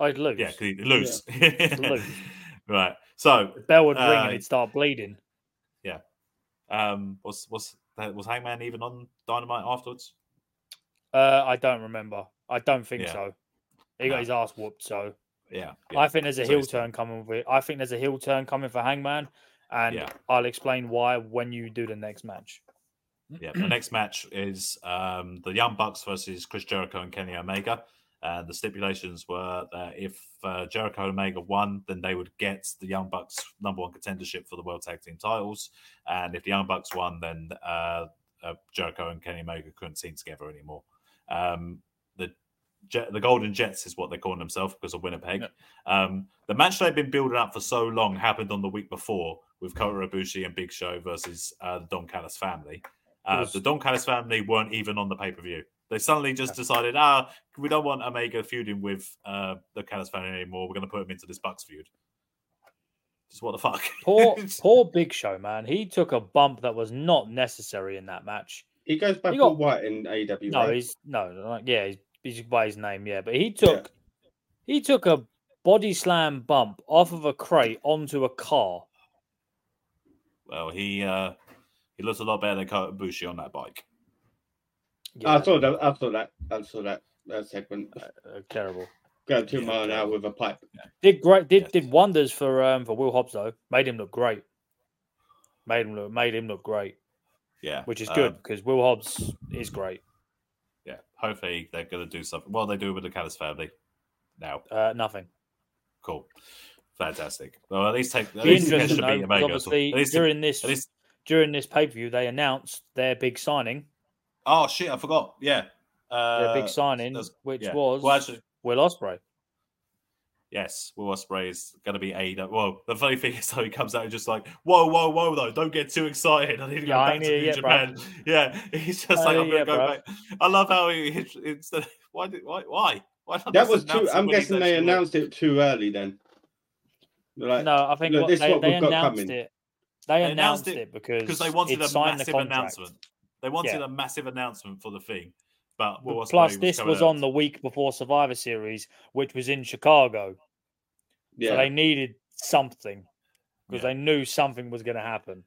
I'd lose. Yeah, he lose. lose. right. So, The bell would ring Uh, and he'd start bleeding. Yeah. Um, was was that was Hangman even on Dynamite afterwards? Uh, I don't remember. I don't think Yeah. so. He got No. his ass whooped. So Yeah. I think there's a So heel turn coming with. I think there's a heel turn coming for Hangman, and Yeah. I'll explain why when you do the next match. Yeah, the next match is um, the Young Bucks versus Chris Jericho and Kenny Omega. Uh, the stipulations were that if uh, Jericho and Omega won, then they would get the Young Bucks number one contendership for the World Tag Team titles. And if the Young Bucks won, then uh, uh, Jericho and Kenny Omega couldn't team together anymore. Um, the Jet, the Golden Jets is what they're calling themselves because of Winnipeg. Um, the match they've been building up for so long happened on the week before with Kota Ibushi and Big Show versus uh, the Don Callis family. Uh, was- the Don Callis family weren't even on the pay per view. They suddenly just decided, ah, we don't want Omega feuding with uh, the Callis family anymore. We're going to put him into this Bucks feud. Just what the fuck? Poor, poor Big Show, man. He took a bump that was not necessary in that match. He goes back You got- white in AEW. No, he's no, like, yeah, he's, he's by his name, yeah. But he took, he took a body slam bump off of a crate onto a car. well, he uh, he looks a lot better than Kota Ibushi on that bike. I saw that. I saw that. I saw that, that segment. uh, terrible. Going two Yeah, mile an hour with a pipe. Did great, did Yes. did wonders for um for Will Hobbs though. Made him look great. Made him look made him look great, Yeah, which is um, good because Will Hobbs is great. yeah, hopefully they're going to do something. Well, they do with the Callis family now. Uh, nothing. Cool, fantastic. Well, at least take at least interesting should though, beat 'cause Omega. obviously At least- during this at least- during this pay per view they announced their big signing, oh shit, I forgot. Yeah, their uh, big signing, that's- which yeah. was well, actually, Will Ospreay. yes, Will Ospreay is going to be AEW. Well, the funny thing is, though, he comes out and just like, whoa, whoa, whoa, though, don't get too excited. I need to go Yeah, back to New yet, bruv. Japan. Yeah, he's just I like, I'm here going to go yet, back. I love how he it's- instead. Why? Did, why? Why? Why That was too. I'm guessing they announced it too early. Then. Like, no, I think look, what, this is they, what they we've got announced coming. it. They They announced, announced it it because because they wanted a massive announcement. They wanted Yeah. a massive announcement for the thing, but Plus, Ospreay this was out- on the week before Survivor Series, which was in Chicago. yeah. So they needed something because Yeah. they knew something was going to happen.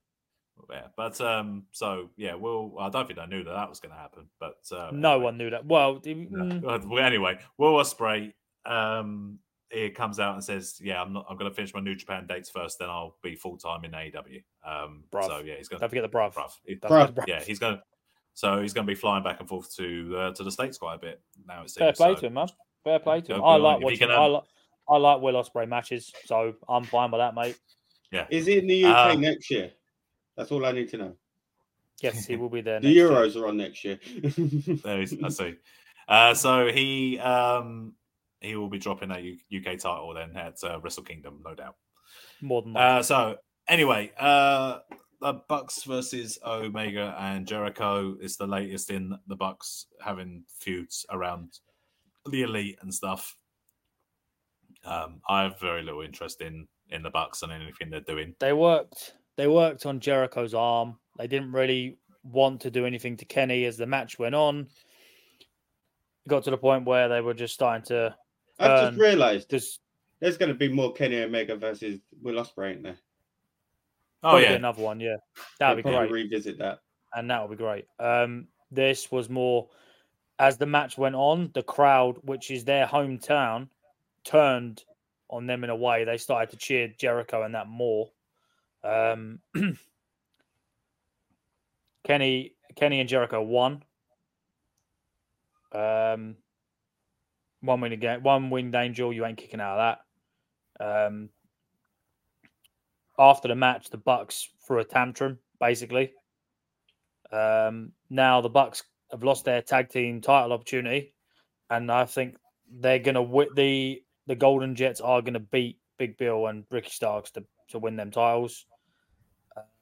Yeah, but um, so yeah, well, I don't think I knew that that was going to happen, but uh, no anyway. one knew that. Well, No. mm, Well, anyway, Will Ospreay, um, he comes out and says, "Yeah, I'm not. I'm going to finish my New Japan dates first, then I'll be full time in AEW." Um, Bruv. so yeah, he's going don't to forget the bruv. bruv. He- Don't forget the bruv. yeah, he's going. to So he's going to be flying back and forth to uh, to the states quite a bit now. It seems. Fair play so. to him, man. Fair play to him. I like him. Watching. can, I um, like. I like Will Ospreay matches, so I'm fine with that, mate. Yeah. Is it in the UK Uh, next year? That's all I need to know. Yes, he will be there. The next year. Euros are on next year. There is, I see. Uh, so he um, he will be dropping that UK title then at uh, Wrestle Kingdom, no doubt. more than likely. Uh, so anyway, uh, the Bucks versus Omega and Jericho is the latest in the Bucks having feuds around the elite and stuff. Um, I have very little interest in in the Bucks and anything they're doing. they worked. They worked on Jericho's arm. They didn't really want to do anything to Kenny as the match went on. It got to the point where they were just starting to I've Um, just realised just there's going to be more Kenny Omega versus Will Ospreay, ain't there? Oh probably yeah, another one. Yeah, that'd be They'll probably great. Revisit that. and that would be great. Um, this was more as the match went on, the crowd, which is their hometown, turned on them in a way. They started to cheer Jericho and that more. Um, Kenny, Kenny and Jericho won. Um, one win again, one winged angel. You ain't kicking out of that. Um, after the match, the Bucks threw a tantrum, basically. Um, now the Bucks have lost their tag team title opportunity, and I think they're gonna wi- the the Golden Jets are gonna beat Big Bill and Ricky Starks to to win them titles.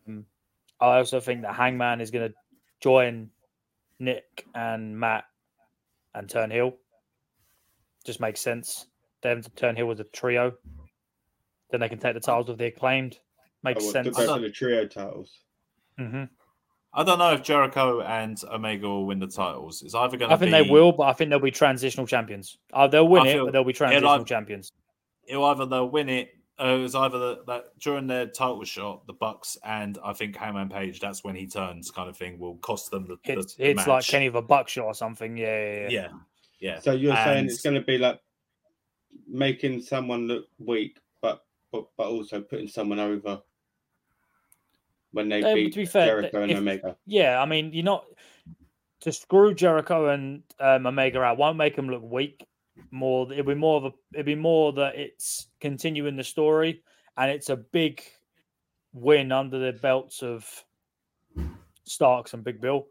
Um, I also think that Hangman is gonna join Nick and Matt and turn heel. Just makes sense. Them to turn heel as a trio. Then they can take the titles of the acclaimed. I Makes want to sense. go for the trio titles. hmm I don't know if Jericho and Omega will win the titles. It's either going to I think be they will, but I think they'll be transitional champions. Uh, they'll win I it, feel- but they'll be yeah, transitional like- champions. it'll either they'll win it. Uh, it was either the, that during their title shot, the Bucks and I think Hangman Page. That's when he turns, kind of thing. Will cost them the. the- It's the it's like match. Kenny with a buckshot or something. Yeah, yeah, yeah. Yeah, yeah. So you're saying it's going to be like making someone look weak, but but, but also putting someone over. when they beat to be fair, Jericho and if- Omega. Yeah, I mean, you're not to screw Jericho and um, Omega out won't make them look weak. More, it'll be more of a, it'll be more that it's continuing the story, and it's a big win under the belts of Starks and Big Bill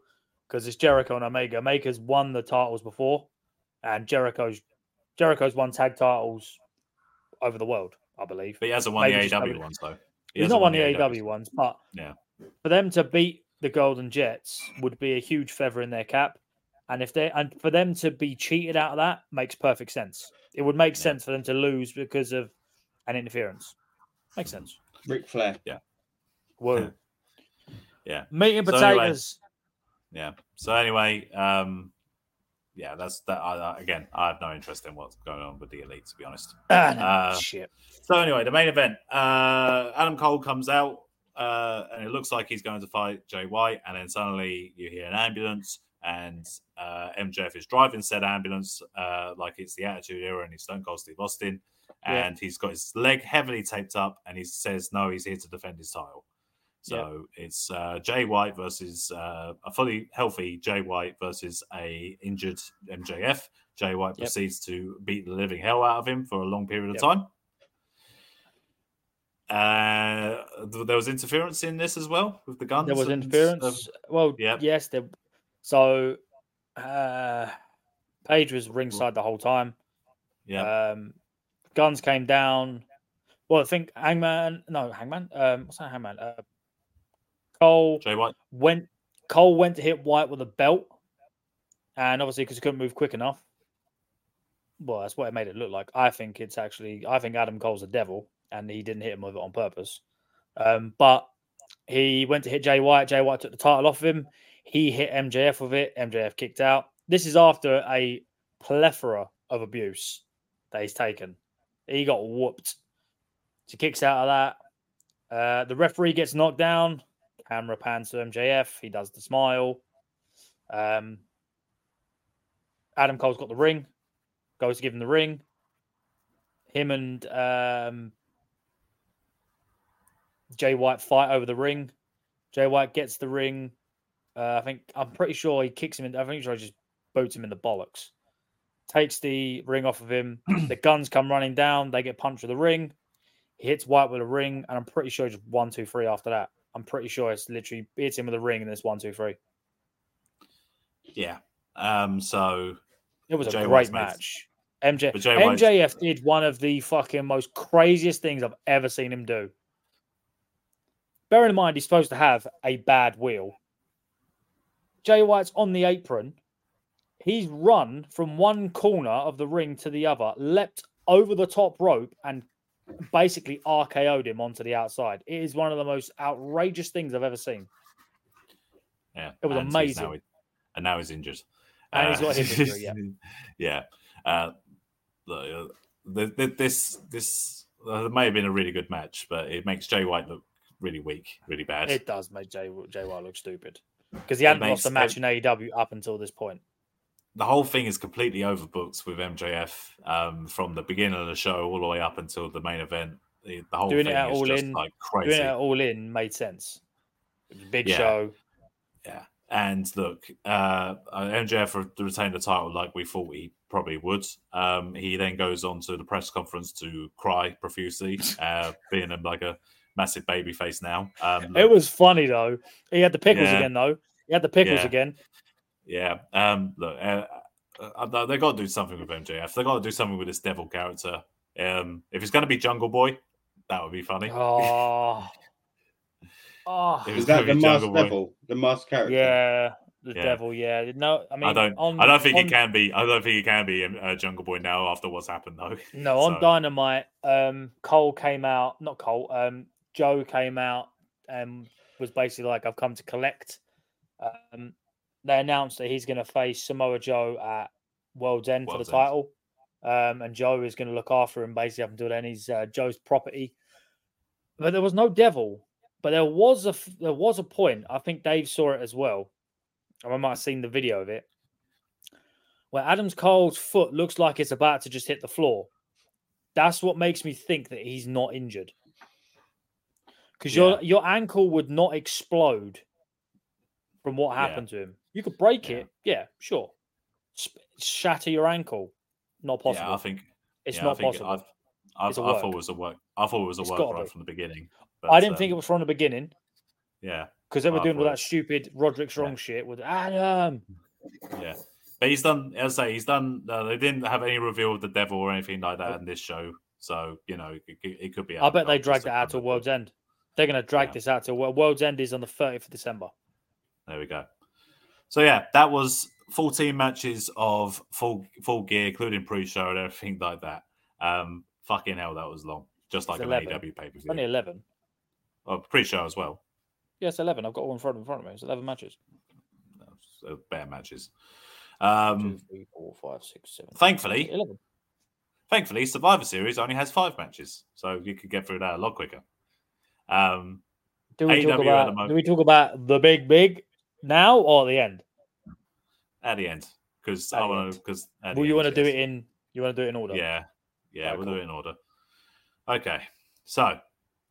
because it's Jericho and Omega. Omega's won the titles before, and Jericho's Jericho's won tag titles over the world, I believe. But he hasn't won Maybe the just AW ones though. He He's hasn't not won the AEW. AW ones, but Yeah. for them to beat the Golden Jets would be a huge feather in their cap. And if they and for them to be cheated out of that makes perfect sense. It would make Yeah. sense for them to lose because of an interference. Makes sense. Ric Flair. Yeah. Whoa. Yeah. Meat and So anyway- potatoes. Yeah. So anyway, um, yeah, that's that. I, I- again, I have no interest in what's going on with the elite, to be honest. Ah, no, uh, shit. So anyway, the main event. Uh, Adam Cole comes out, uh, and it looks like he's going to fight Jay White, and then suddenly you hear an ambulance, and uh, MJF is driving said ambulance uh, like it's the Attitude Era, and he's Stone Cold Steve Austin, Yeah. and he's got his leg heavily taped up, and he says no, he's here to defend his title. So it's uh, Jay White versus uh, a fully healthy Jay White versus a injured MJF. Jay White Yep. proceeds to beat the living hell out of him for a long period of Yep. time. Uh, th- there was interference in this as well with the Gunns. There was and, interference. well, yes, there so uh Page was ringside the whole time. yeah, Um, Gunns came down. Well, I think Hangman. No, Hangman. Um, what's that? Hangman. Uh, Cole Jay White. went. Cole went to hit White with a belt, and obviously because he couldn't move quick enough. Well, that's what it made it look like. I think it's actually. I think Adam Cole's a devil, and he didn't hit him with it on purpose. Um, but he went to hit Jay White. Jay White took the title off of him. He hit MJF with it. MJF kicked out. This is after a plethora of abuse that he's taken. He got whooped. He kicks out of that. Uh, the referee gets knocked down. Camera pans to MJF. He does the smile. Um, Adam Cole's got the ring. Goes to give him the ring. Him and um, Jay White fight over the ring. Jay White gets the ring. Uh, I think I'm pretty sure he kicks him in. I think he just boots him in the bollocks. Takes the ring off of him. the Gunns come running down. They get punched with the ring. He hits White with a ring, and I'm pretty sure just one, two, three after that. I'm pretty sure it's literally hits him with a ring, and it's one, two, three. Yeah. Um. So It was a Jay great White's made- match. MJ, But Jay White's- MJF did one of the fucking most craziest things I've ever seen him do. Bearing in mind he's supposed to have a bad wheel. Jay White's on the apron. He's run from one corner of the ring to the other, leapt over the top rope, and basically RKO'd him onto the outside. It is one of the most outrageous things I've ever seen. yeah, It was and amazing. now- and now he's injured. And he's got hip injury, yeah. yeah. Uh, the, the, the, this this uh, may have been a really good match, but it makes Jay White look really weak, really bad. It does make Jay, Jay White look stupid because he hadn't lost a match in AEW up until this point. The whole thing is completely overbooked with MJF um, from the beginning of the show all the way up until the main event. The, the whole Doing it thing at is All just In- like crazy. Doing it all in made sense. It big Yeah. show. Yeah. And look, uh, MJF re- retained the title like we thought he probably would. Um, he then goes on to the press conference to cry profusely, uh, being a, like a massive baby face now. Um, It was funny though. He had the pickles Yeah. again though. He had the pickles Yeah. again. Yeah. Um, look, uh, uh, they got to do something with MJF. They got to do something with this devil character. Um, if it's going to be Jungle Boy, that would be funny. Oh, oh, If Is that gonna the be masked Jungle Boy. devil? The masked character? yeah, the Yeah. devil. Yeah, no, I mean, I don't. On, I don't think on, it can be. I don't think it can be uh, Jungle Boy now after what's happened though. No, on So- Dynamite, um, Cole came out. Not Cole. Um, Joe came out and was basically like, "I've come to collect." Um, they announced that he's going to face Samoa Joe at World's End World's for the title, um, and Joe is going to look after him basically up until then. He's uh, Joe's property. But there was no devil. But there was a there was a point. I think Dave saw it as well. I might have seen the video of it where Adams Cole's foot looks like it's about to just hit the floor. That's what makes me think that he's not injured. because Yeah. your your ankle would not explode from what Yeah. happened to him. You could break Yeah. it, yeah, sure. Shatter your ankle, not possible. Yeah, I think it's yeah, not think possible. I've, I've, I thought it was a work. I thought it was a work right from the beginning. I didn't think it um, was from the beginning Yeah, because they were doing all that stupid Roderick Strong shit with Adam. yeah. But he's done. As I say, he's done. Uh, they didn't have any reveal of the devil or anything like that in this show. So you know, it, it, could be. I bet they dragged it out to World's End. They're going to drag Yeah. this out to Wo- World's End is on the 30th of December. There we go. So yeah, that was 14 matches of full full gear, including pre-show and everything like that. Um, fucking hell, that was long. Just like It's an 11. AEW pay per It's only 11. Oh, pre-show as well. Yes, 11. I've got one in front, in front of me. It's 11 matches. So better matches. Um, Two, three, four, five, six, seven. thankfully, 11. thankfully, Survivor Series only has five matches, so you could get through that a lot quicker. Um, Do we, talk at the about, do we talk about the big, big now or at the end? at the end, because I want to, because Well, you want to do it in, you want to do it in order? Yeah, yeah, Alright, we'll cool. do it in order. Okay, so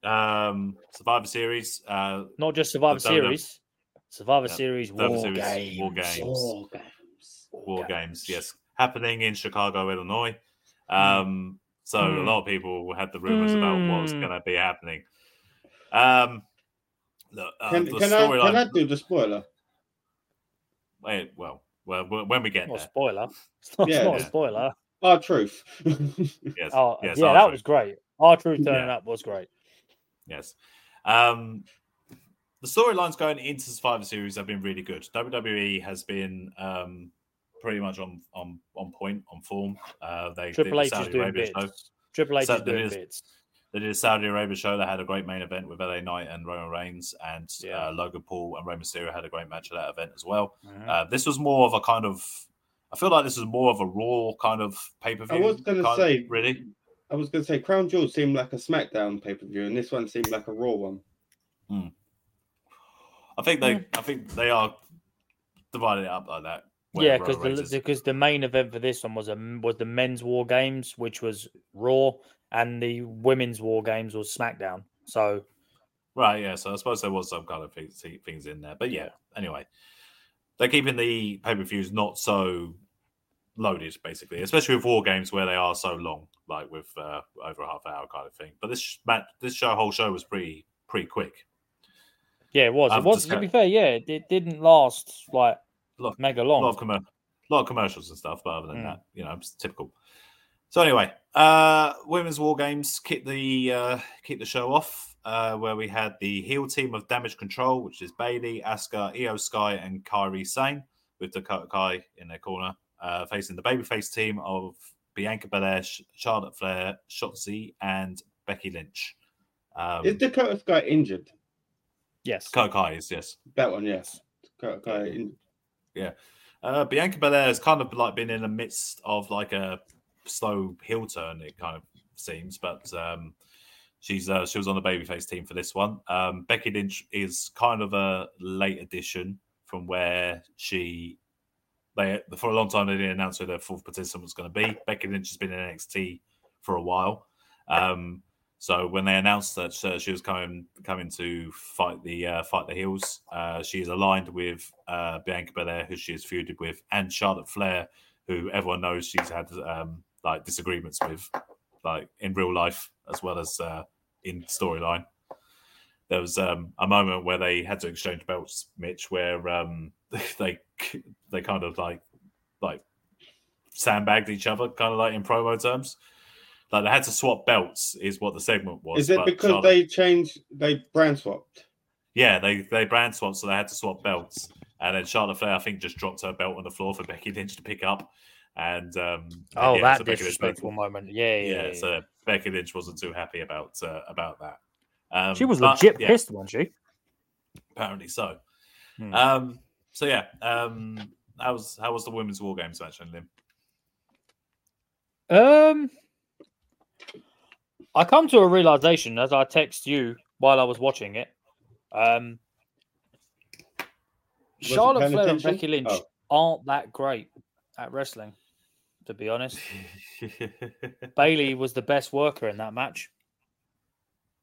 um, Survivor Series. Uh, Not just Survivor The WWE Series. Survivor Yeah, Series Survivor War Series Games. War Games. War games. War Games, yes, happening in Chicago, Illinois. Hmm. Um, so a Mm. lot of people had the rumors about what was Mm. going to be happening. Um, look, uh, Can, the can, I, can. I do the spoiler? Wait, well, well, when we get Not a there, spoiler. It's not, it's not yeah. a spoiler. R-Truth. yes, Oh, yes, yeah, I'll that show was great. R-Truth turning Yeah. up was great. Yes. Um, the storylines going into Survivor Series have been really good. WWE has been um, pretty much on on on point, on form. Uh, they Triple did H the is doing Arabia bits. show. Triple H So is there doing is- bits. They did a Saudi Arabia show. They had a great main event with LA Knight and Roman Reigns, and Yeah. uh, Logan Paul and Rey Mysterio had a great match at that event as well. Mhm. Uh, this was more of a kind of. I feel like this was more of a raw kind of pay per view. I was gonna say- really. I was going to say Crown Jewel seemed like a SmackDown pay per view, and this one seemed like a Raw one. I think they. I think they are dividing it up like that. yeah, because the because the main event for this one was a was the men's War Games, which was Raw, and the women's War Games was SmackDown. So Right, yeah. So I suppose there was some kind of things, things in there, but yeah. Anyway, they're keeping the pay per views not so loaded, basically, especially with war games where they are so long, like with uh, over a half hour kind of thing. But this Matt, this show whole show was pretty pretty quick. yeah, it was. I've it was to be fair. Yeah, it, didn't last like Look, mega A long. lot of commer- lot of commercials and stuff, but other than Mm. that, you know, it's typical. So anyway, uh women's war games kick the uh kick the show off. Uh, where we had the heel team of Damage Control, which is Bayley, Asuka, Iyo Sky, and Kairi Sane, with Dakota Kai in their corner, uh, facing the babyface team of Bianca Belair, Charlotte Flair, Shotzi, and Becky Lynch. Um, Is Dakota Sky injured? yes. Dakota Kai is yes. That one, yes. Dakota Sky in- Yeah. Uh, Bianca Belair has kind of like been in the midst of like a slow heel turn. It kind of seems, but um, she's uh, she was on the babyface team for this one. Um, Becky Lynch is kind of a late addition from where she they for a long time they didn't announce who their fourth participant was going to be. Becky Lynch has been in NXT for a while. Um, so when they announced that uh, she was coming coming to fight the uh, fight the heels, uh, she is aligned with uh, Bianca Belair, who she has feuded with, and Charlotte Flair, who everyone knows she's had um, like disagreements with, like in real life as well as uh, in storyline. There was um, a moment where they had to exchange belts, Mitch, where um, they they kind of like like sandbagged each other, kind of like in promo terms. Like they had to swap belts, is what the segment was. Is it because Charlotte- they changed, they brand swapped? yeah, they they brand swapped, so they had to swap belts. And then Charlotte Flair, I think, just dropped her belt on the floor for Becky Lynch to pick up. And um, Oh, yeah, that so Becky Lynch- disrespectful moment. Yeah, yeah. Yeah, yeah, so Becky Lynch wasn't too happy about uh, about that. Um, she was but, legit yeah, pissed, wasn't she? Apparently so. Hmm. Um, so yeah, um, how was how was the women's war games match, and Lim? Um, I come to a realization as I text you while I was watching it. Um, Wasn't Charlotte paying Flair and? Becky Lynch Oh. aren't that great at wrestling, to be honest. Bayley was the best worker in that match.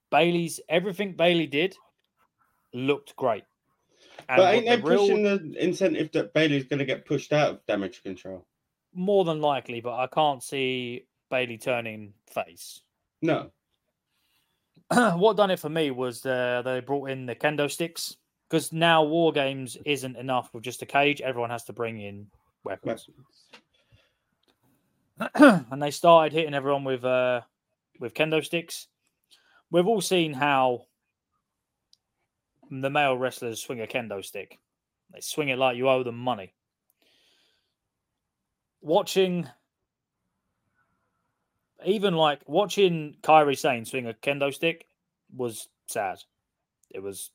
Bayley's everything Bayley did looked great. And but ain't they the real- pushing the incentive that Bayley's going to get pushed out of damage control? more than likely, but I can't see Bayley turning face. No. what done it for me was uh, they brought in the kendo sticks because now war games isn't enough with just a cage. Everyone has to bring in weapons, and they started hitting everyone with uh, with kendo sticks. We've all seen how the male wrestlers swing a kendo stick. They swing it like you owe them money. Watching, even like watching Kairi Sane swing a kendo stick was sad. It was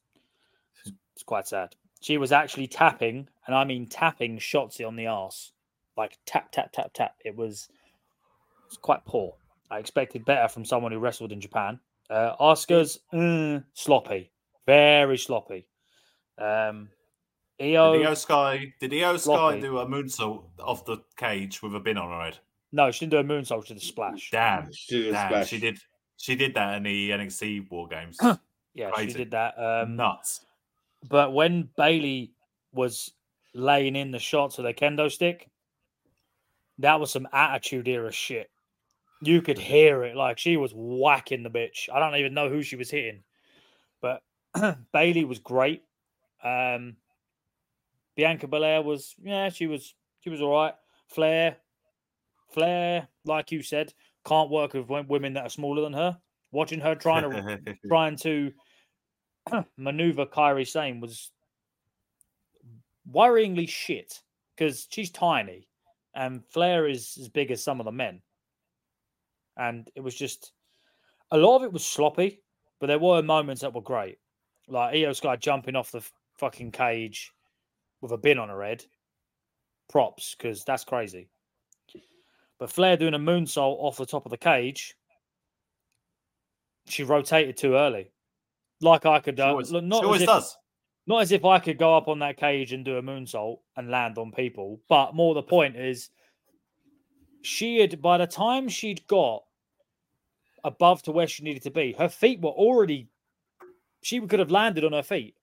it's quite sad. She was actually tapping, and I mean tapping Shotzi on the ass, like tap tap tap tap. It was it's quite poor. I expected better from someone who wrestled in Japan. Uh, Oscar's mm, sloppy, very sloppy. Um, Iyo, Did Iyo Sky? Did Iyo Sky do a moonsault off the cage with a bin on her head? no, she didn't do a moonsault. She did a splash. Damn, She did a damn, splash. she did. She did that in the NXT War Games. Yeah, Crazy. she did that. Um, Nuts. But when Bayley was laying in the shots with a kendo stick, that was some attitude era shit. You could hear it, like she was whacking the bitch. I don't even know who she was hitting, but Bayley was great. Um, Bianca Belair was, yeah, she was, she was all right. Flair, Flair, like you said, can't work with women that are smaller than her. Watching her trying to trying to maneuver Kairi Sane was worryingly shit because she's tiny and Flair is as big as some of the men. And it was just a lot of it was sloppy, but there were moments that were great. Like Iyo Sky jumping off the fucking cage with a bin on her head. Props, because that's crazy. But Flair doing a moonsault off the top of the cage, she rotated too early. Like I could, She uh, always, look, she not, as always if, does. not as if I could go up on that cage and do a moonsault and land on people, but more the point is, she had by the time she'd got above to where she needed to be, her feet were already. She could have landed on her feet.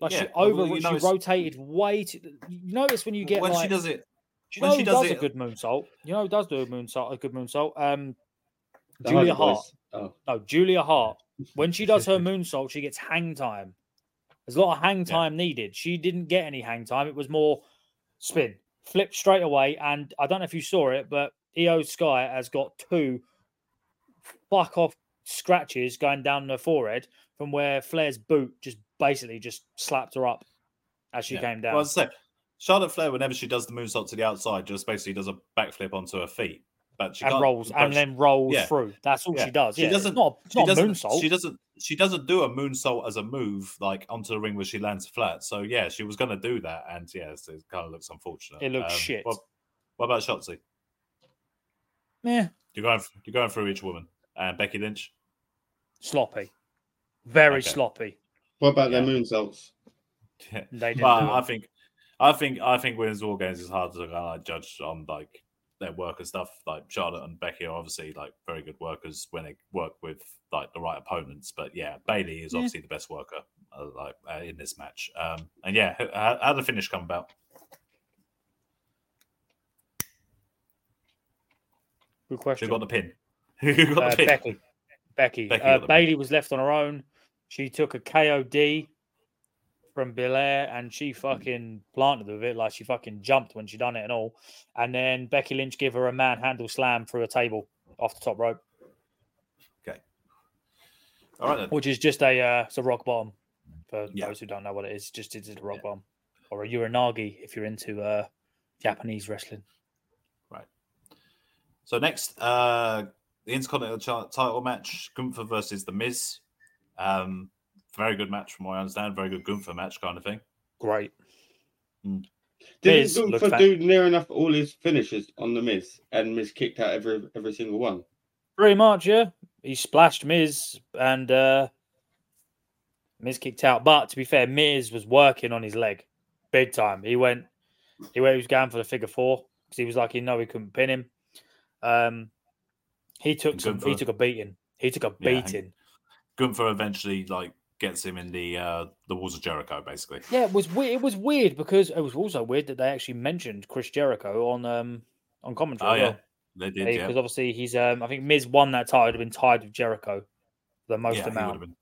Like she Yeah, well, over, you she notice- rotated way too. You notice when you get when like, she does it, do you when she who does does, it- a good moonsault? You know who does do a moonsault? A good moonsault. Um, Julia Hart. Oh. No, Julia Hart. When she does her moonsault, she gets hang time. There's a lot of hang Yeah. time needed. She didn't get any hang time. It was more spin, flip straight away. And I don't know if you saw it, but Iyo Sky has got two fuck off scratches going down her forehead from where Flair's boot just basically just slapped her up as she Yeah. came down. Well, I say, Charlotte Flair, whenever she does the moonsault to the outside, just basically does a backflip onto her feet. But she and can't- rolls and she- then rolls yeah. through. That's all Yeah. she does. She Yeah, doesn't- It's not, it's she not doesn't. moonsault. She doesn't. She doesn't do a moonsault as a move like onto the ring where she lands flat. So yeah, she was going to do that, and yeah, it's- it kind of looks unfortunate. It looks um, shit. What, what about Shotzi? Yeah, You're going. You're going through each woman. And Becky Lynch. sloppy, very Okay. sloppy. What about Yeah. their moonsaults? Yeah. They didn't But do. I think, I think, I think women's war games is hard to kind of like judge on like their work and stuff. Like Charlotte and Becky are obviously like very good workers when they work with like the right opponents. But yeah, Bayley is Yeah. obviously the best worker uh, like uh, in this match. Um, and yeah, how, how the finish come about? Good question. Who question. got the pin? Who got Uh, the pin? Becky. Becky. Becky uh, got the pin. Bayley was left on her own. She took a KOD from Belair and she fucking planted with it like she fucking jumped when she done it and all. And then Becky Lynch gave her a manhandle slam through a table off the top rope, Okay. All right then. which is just a uh, it's a rock bomb for Yeah. those who don't know what it is. Just it's a rock bomb or a uranage if you're into uh, Japanese wrestling. Right. So next, uh, the Intercontinental title match: Gunther versus The Miz. Um, very good match from what I understand. Very good Gunther match, kind of thing. Great. Didn't Gunther do near enough all his finishes on the Miz, and Miz kicked out every every single one? Pretty much, yeah. He splashed Miz and uh Miz kicked out. But to be fair, Miz was working on his leg big time. He went he went he was going for the figure four because he was like he know he couldn't pin him. Um he took And some he took a beating. He took a Yeah, beating. Gunther eventually like gets him in the uh the walls of Jericho, basically. Yeah, it was weird. It was weird because it was also weird that they actually mentioned Chris Jericho on um on commentary. Oh yeah, well. they did. because Yeah, obviously he's um I think Miz won that title, Have been tied with Jericho the most yeah, he would have amount.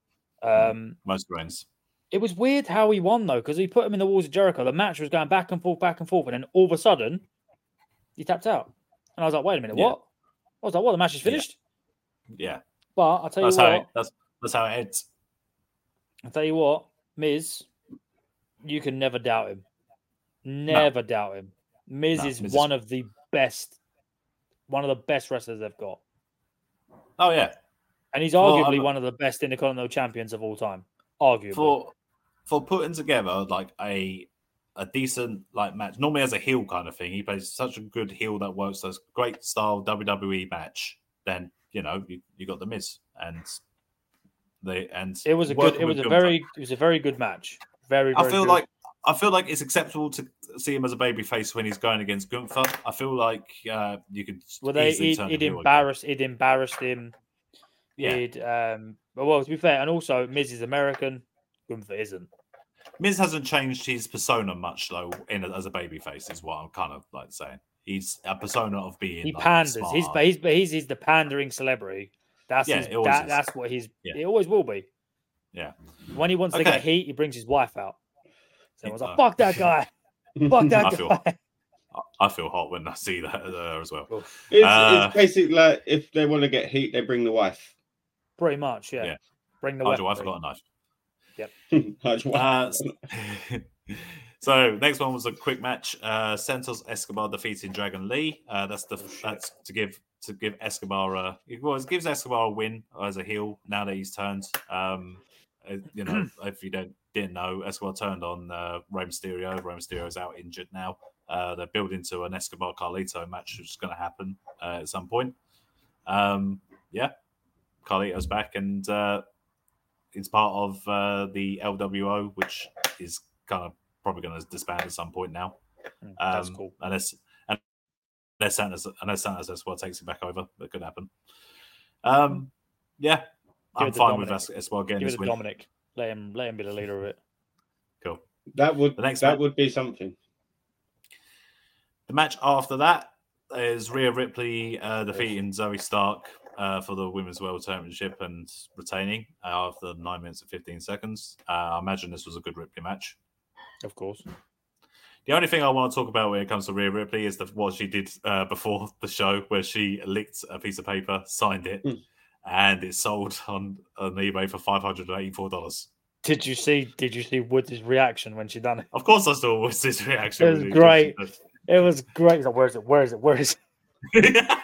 Um, most wins. it was weird how he won though because he put him in the walls of Jericho. The match was going back and forth, back and forth, and then all of a sudden he tapped out, and I was like, wait a minute, Yeah. what? I was like, what? The match is finished. Yeah, But I'll tell you that's how what, it, that's that's how it ends. I'll tell you what, Miz, you can never doubt him. Never doubt him. Miz No, is Miz is- one of the best, one of the best wrestlers they've got. Oh yeah, And he's arguably I'm- one of the best Intercontinental champions of all time. Arguably. for for putting together like a a decent like match. Normally as a heel kind of thing, he plays such a good heel that works as great style WWE match. Then you know you, you got the Miz and they and it was a good it was a Gunther. very it was a very good match. Very, I feel good. like I feel like it's acceptable to see him as a babyface when he's going against Gunther. I feel like uh, you could well they it, it embarrassed it embarrassed him. Yeah, It um but well to be fair, and also Miz is American, Gunther isn't. Miz hasn't changed his persona much though in as a babyface. Is what I'm kind of like saying. He's a persona of being. He like, panders. smart. He's but he's but he's, he's the pandering celebrity. That's Yeah, his, it always that, is. what he's Yeah. it always will be. Yeah. When he wants to get heat, he brings his wife out. So I was Uh, like, fuck that guy. Fuck that I feel- guy. I- I feel hot when I see that uh, as well. It's, Uh, it's basically like if they want to get heat, they bring the wife. Pretty much, yeah. Yeah. Bring the Hide your wife, weaponry. got a knife. How'd Uh, so next one was a quick match. Uh, Santos Escobar defeating Dragon Lee. Uh, that's the that's to give to give Escobar a it gives Escobar a win as a heel now that he's turned. Um, uh, you know, if you don't didn't know, Escobar turned on uh, Rey Mysterio. Rey Mysterio is out injured now. Uh, they're building to an Escobar Carlito match, which is going to happen uh, at some point. Um, yeah, Carlito's back, and uh, it's part of uh, the LWO, which is kind of probably going to disband at some point now. Mm, That's Um, cool. Unless unless Santos unless Santos Escobar takes it back over, that could happen. Um, yeah, I'm it to fine with Dominic. Es- Escobar getting Give this to win. Dominic. Let him let him be the leader of it. Cool. That would The next that match- would be something. The match after that is Rhea Ripley uh, defeating Zoey Stark uh, for the Women's World Championship and retaining uh, after nine minutes and 15 seconds. Uh, I imagine this was a good Ripley match. Of course. The only thing I want to talk about when it comes to Rhea Ripley is the, what she did uh, before the show, where she licked a piece of paper, signed it, Hmm. and it sold on, on eBay for five hundred and eighty-four dollars. Did you see did you see Woods' reaction when she done it? Of course, I saw what's his reaction. It was great. It was great. He's like, where is it? Where is it? Where is it?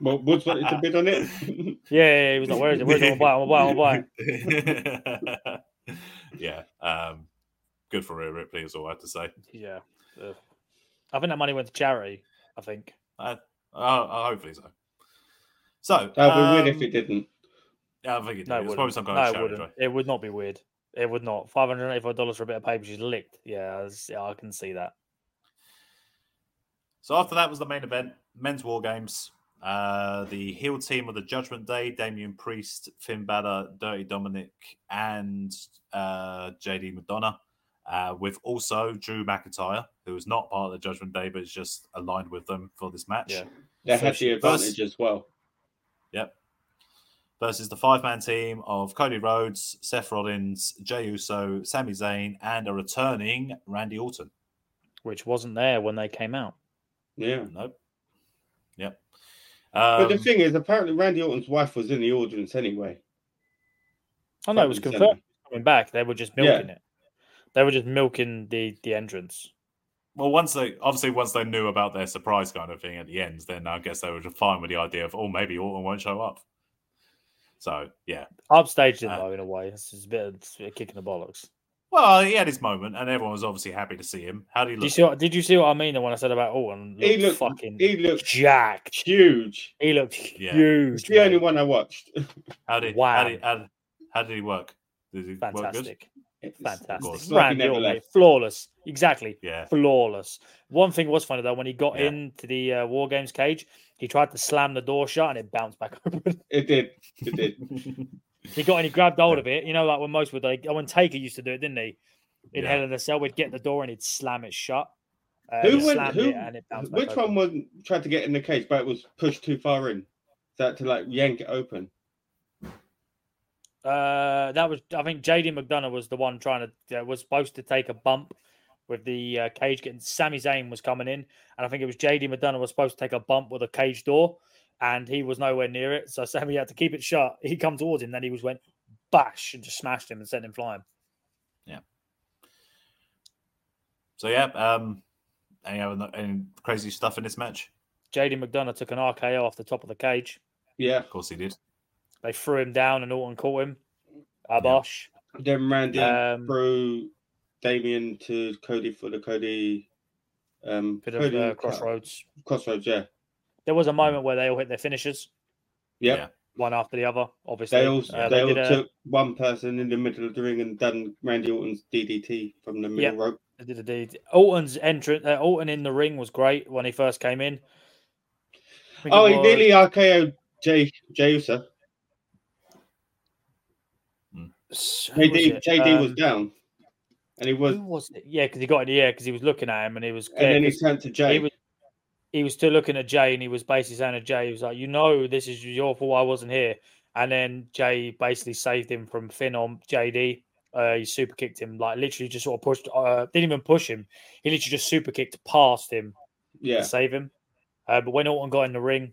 Well, Woods wanted to bid on it. Yeah, yeah, yeah. He was like, where is it? Where is it? I'm gonna buy. I'm gonna buy. I'm gonna buy yeah, um, good for Rhea Ripley is all I have to say. Yeah. Ugh. I think that money went to charity. I think. Uh, uh, hopefully so. So That would be weird if um, it didn't. Yeah, I think it, No, did. it it's probably wouldn't. some kind no, of it charity wouldn't. drive. It would not be weird. It would not. Five hundred eighty-five dollars for a bit of paper she's licked. Yeah, that's- yeah, I can see that. So after that was the main event, men's war games. Uh, the heel team of the Judgment Day, Damian Priest, Finn Balor, Dirty Dominic, and uh, JD McDonagh, uh, with also Drew McIntyre, who is not part of the Judgment Day, but is just aligned with them for this match. Yeah. They So had the advantage as well. Yep. Versus the five man team of Cody Rhodes, Seth Rollins, Jey Uso, Sami Zayn, and a returning Randy Orton. Which wasn't there when they came out. Yeah. Nope. Yep. But the Um, thing is, apparently Randy Orton's wife was in the audience anyway. I know it was confirmed coming back. They were just Yeah. it. They were just milking the the entrance. Well, once they obviously once they knew about their surprise kind of thing at the end, then I guess they were just fine with the idea of oh maybe Orton won't show up. So yeah, Upstaged it Uh, though in a way. It's just a bit of, it's a kick in the bollocks. well he had his moment, and everyone was obviously happy to see him. How do you Did you look? see? What, did you see what I mean when I said about Orton? He Looked looked fucking he looked jacked. huge. He looked Yeah. huge. It's the only one I watched. How did Wow. how did, how, how did he work? Did he work good? Fantastic. It's- Fantastic. it's like Randy Orton, flawless. Exactly. Yeah, Flawless. One thing was funny though, when he got Yeah. into the uh, War Games cage, he tried to slam the door shut and it bounced back open. It did. It did. He got and he grabbed hold of it. You know, like when most would like when Taker used to do it, didn't he? In Yeah. Hell in the Cell, we'd get the door and he'd slam it shut. Uh, Who he went? Who? and it bounced Which open. one was tried to get in the cage, but it was pushed too far in? That to like yank it open. Uh, that was I think JD McDonagh was the one trying to uh, was supposed to take a bump with the uh, cage getting. Sami Zayn was coming in, and I think it was JD McDonagh was supposed to take a bump with a cage door, and he was nowhere near it. So Sami had to keep it shut. He come towards him, then he was went bash and just smashed him and sent him flying. Yeah. So yeah, um, any other any crazy stuff in this match? JD McDonagh took an RKO off the top of the cage. Yeah. Of course he did. They threw him down, and Orton caught him. Abosh. Then Randy Um, threw Damien to Cody for the Cody. Um, bit of Cody uh, Cross Rhodes. Crossroads, yeah. There was a moment where they all hit their finishers, Yep. Yeah. one after the other. Obviously, They all Uh, they, all did a- took one person in the middle of the ring and done Randy Orton's DDT from the middle Yep. rope. They did a deed. Orton's entrance, uh, Orton in the ring was great when he first came in. Oh, he was- nearly RKO Jay Jay Uso. Who was JD? JD was Um, down, and he was, Who was it? Yeah, because he got in the air because he was looking at him and he was. and yeah, then he turned to Jay. he was. He was still looking at Jay and he was basically saying to Jay, he was like, "You know, this is your fault. I wasn't here." And then Jay basically saved him from Finn on JD. Uh, he super kicked him, like literally just sort of pushed. Uh, didn't even push him. He literally just super kicked past him yeah, to save him. Uh, but when Orton got in the ring,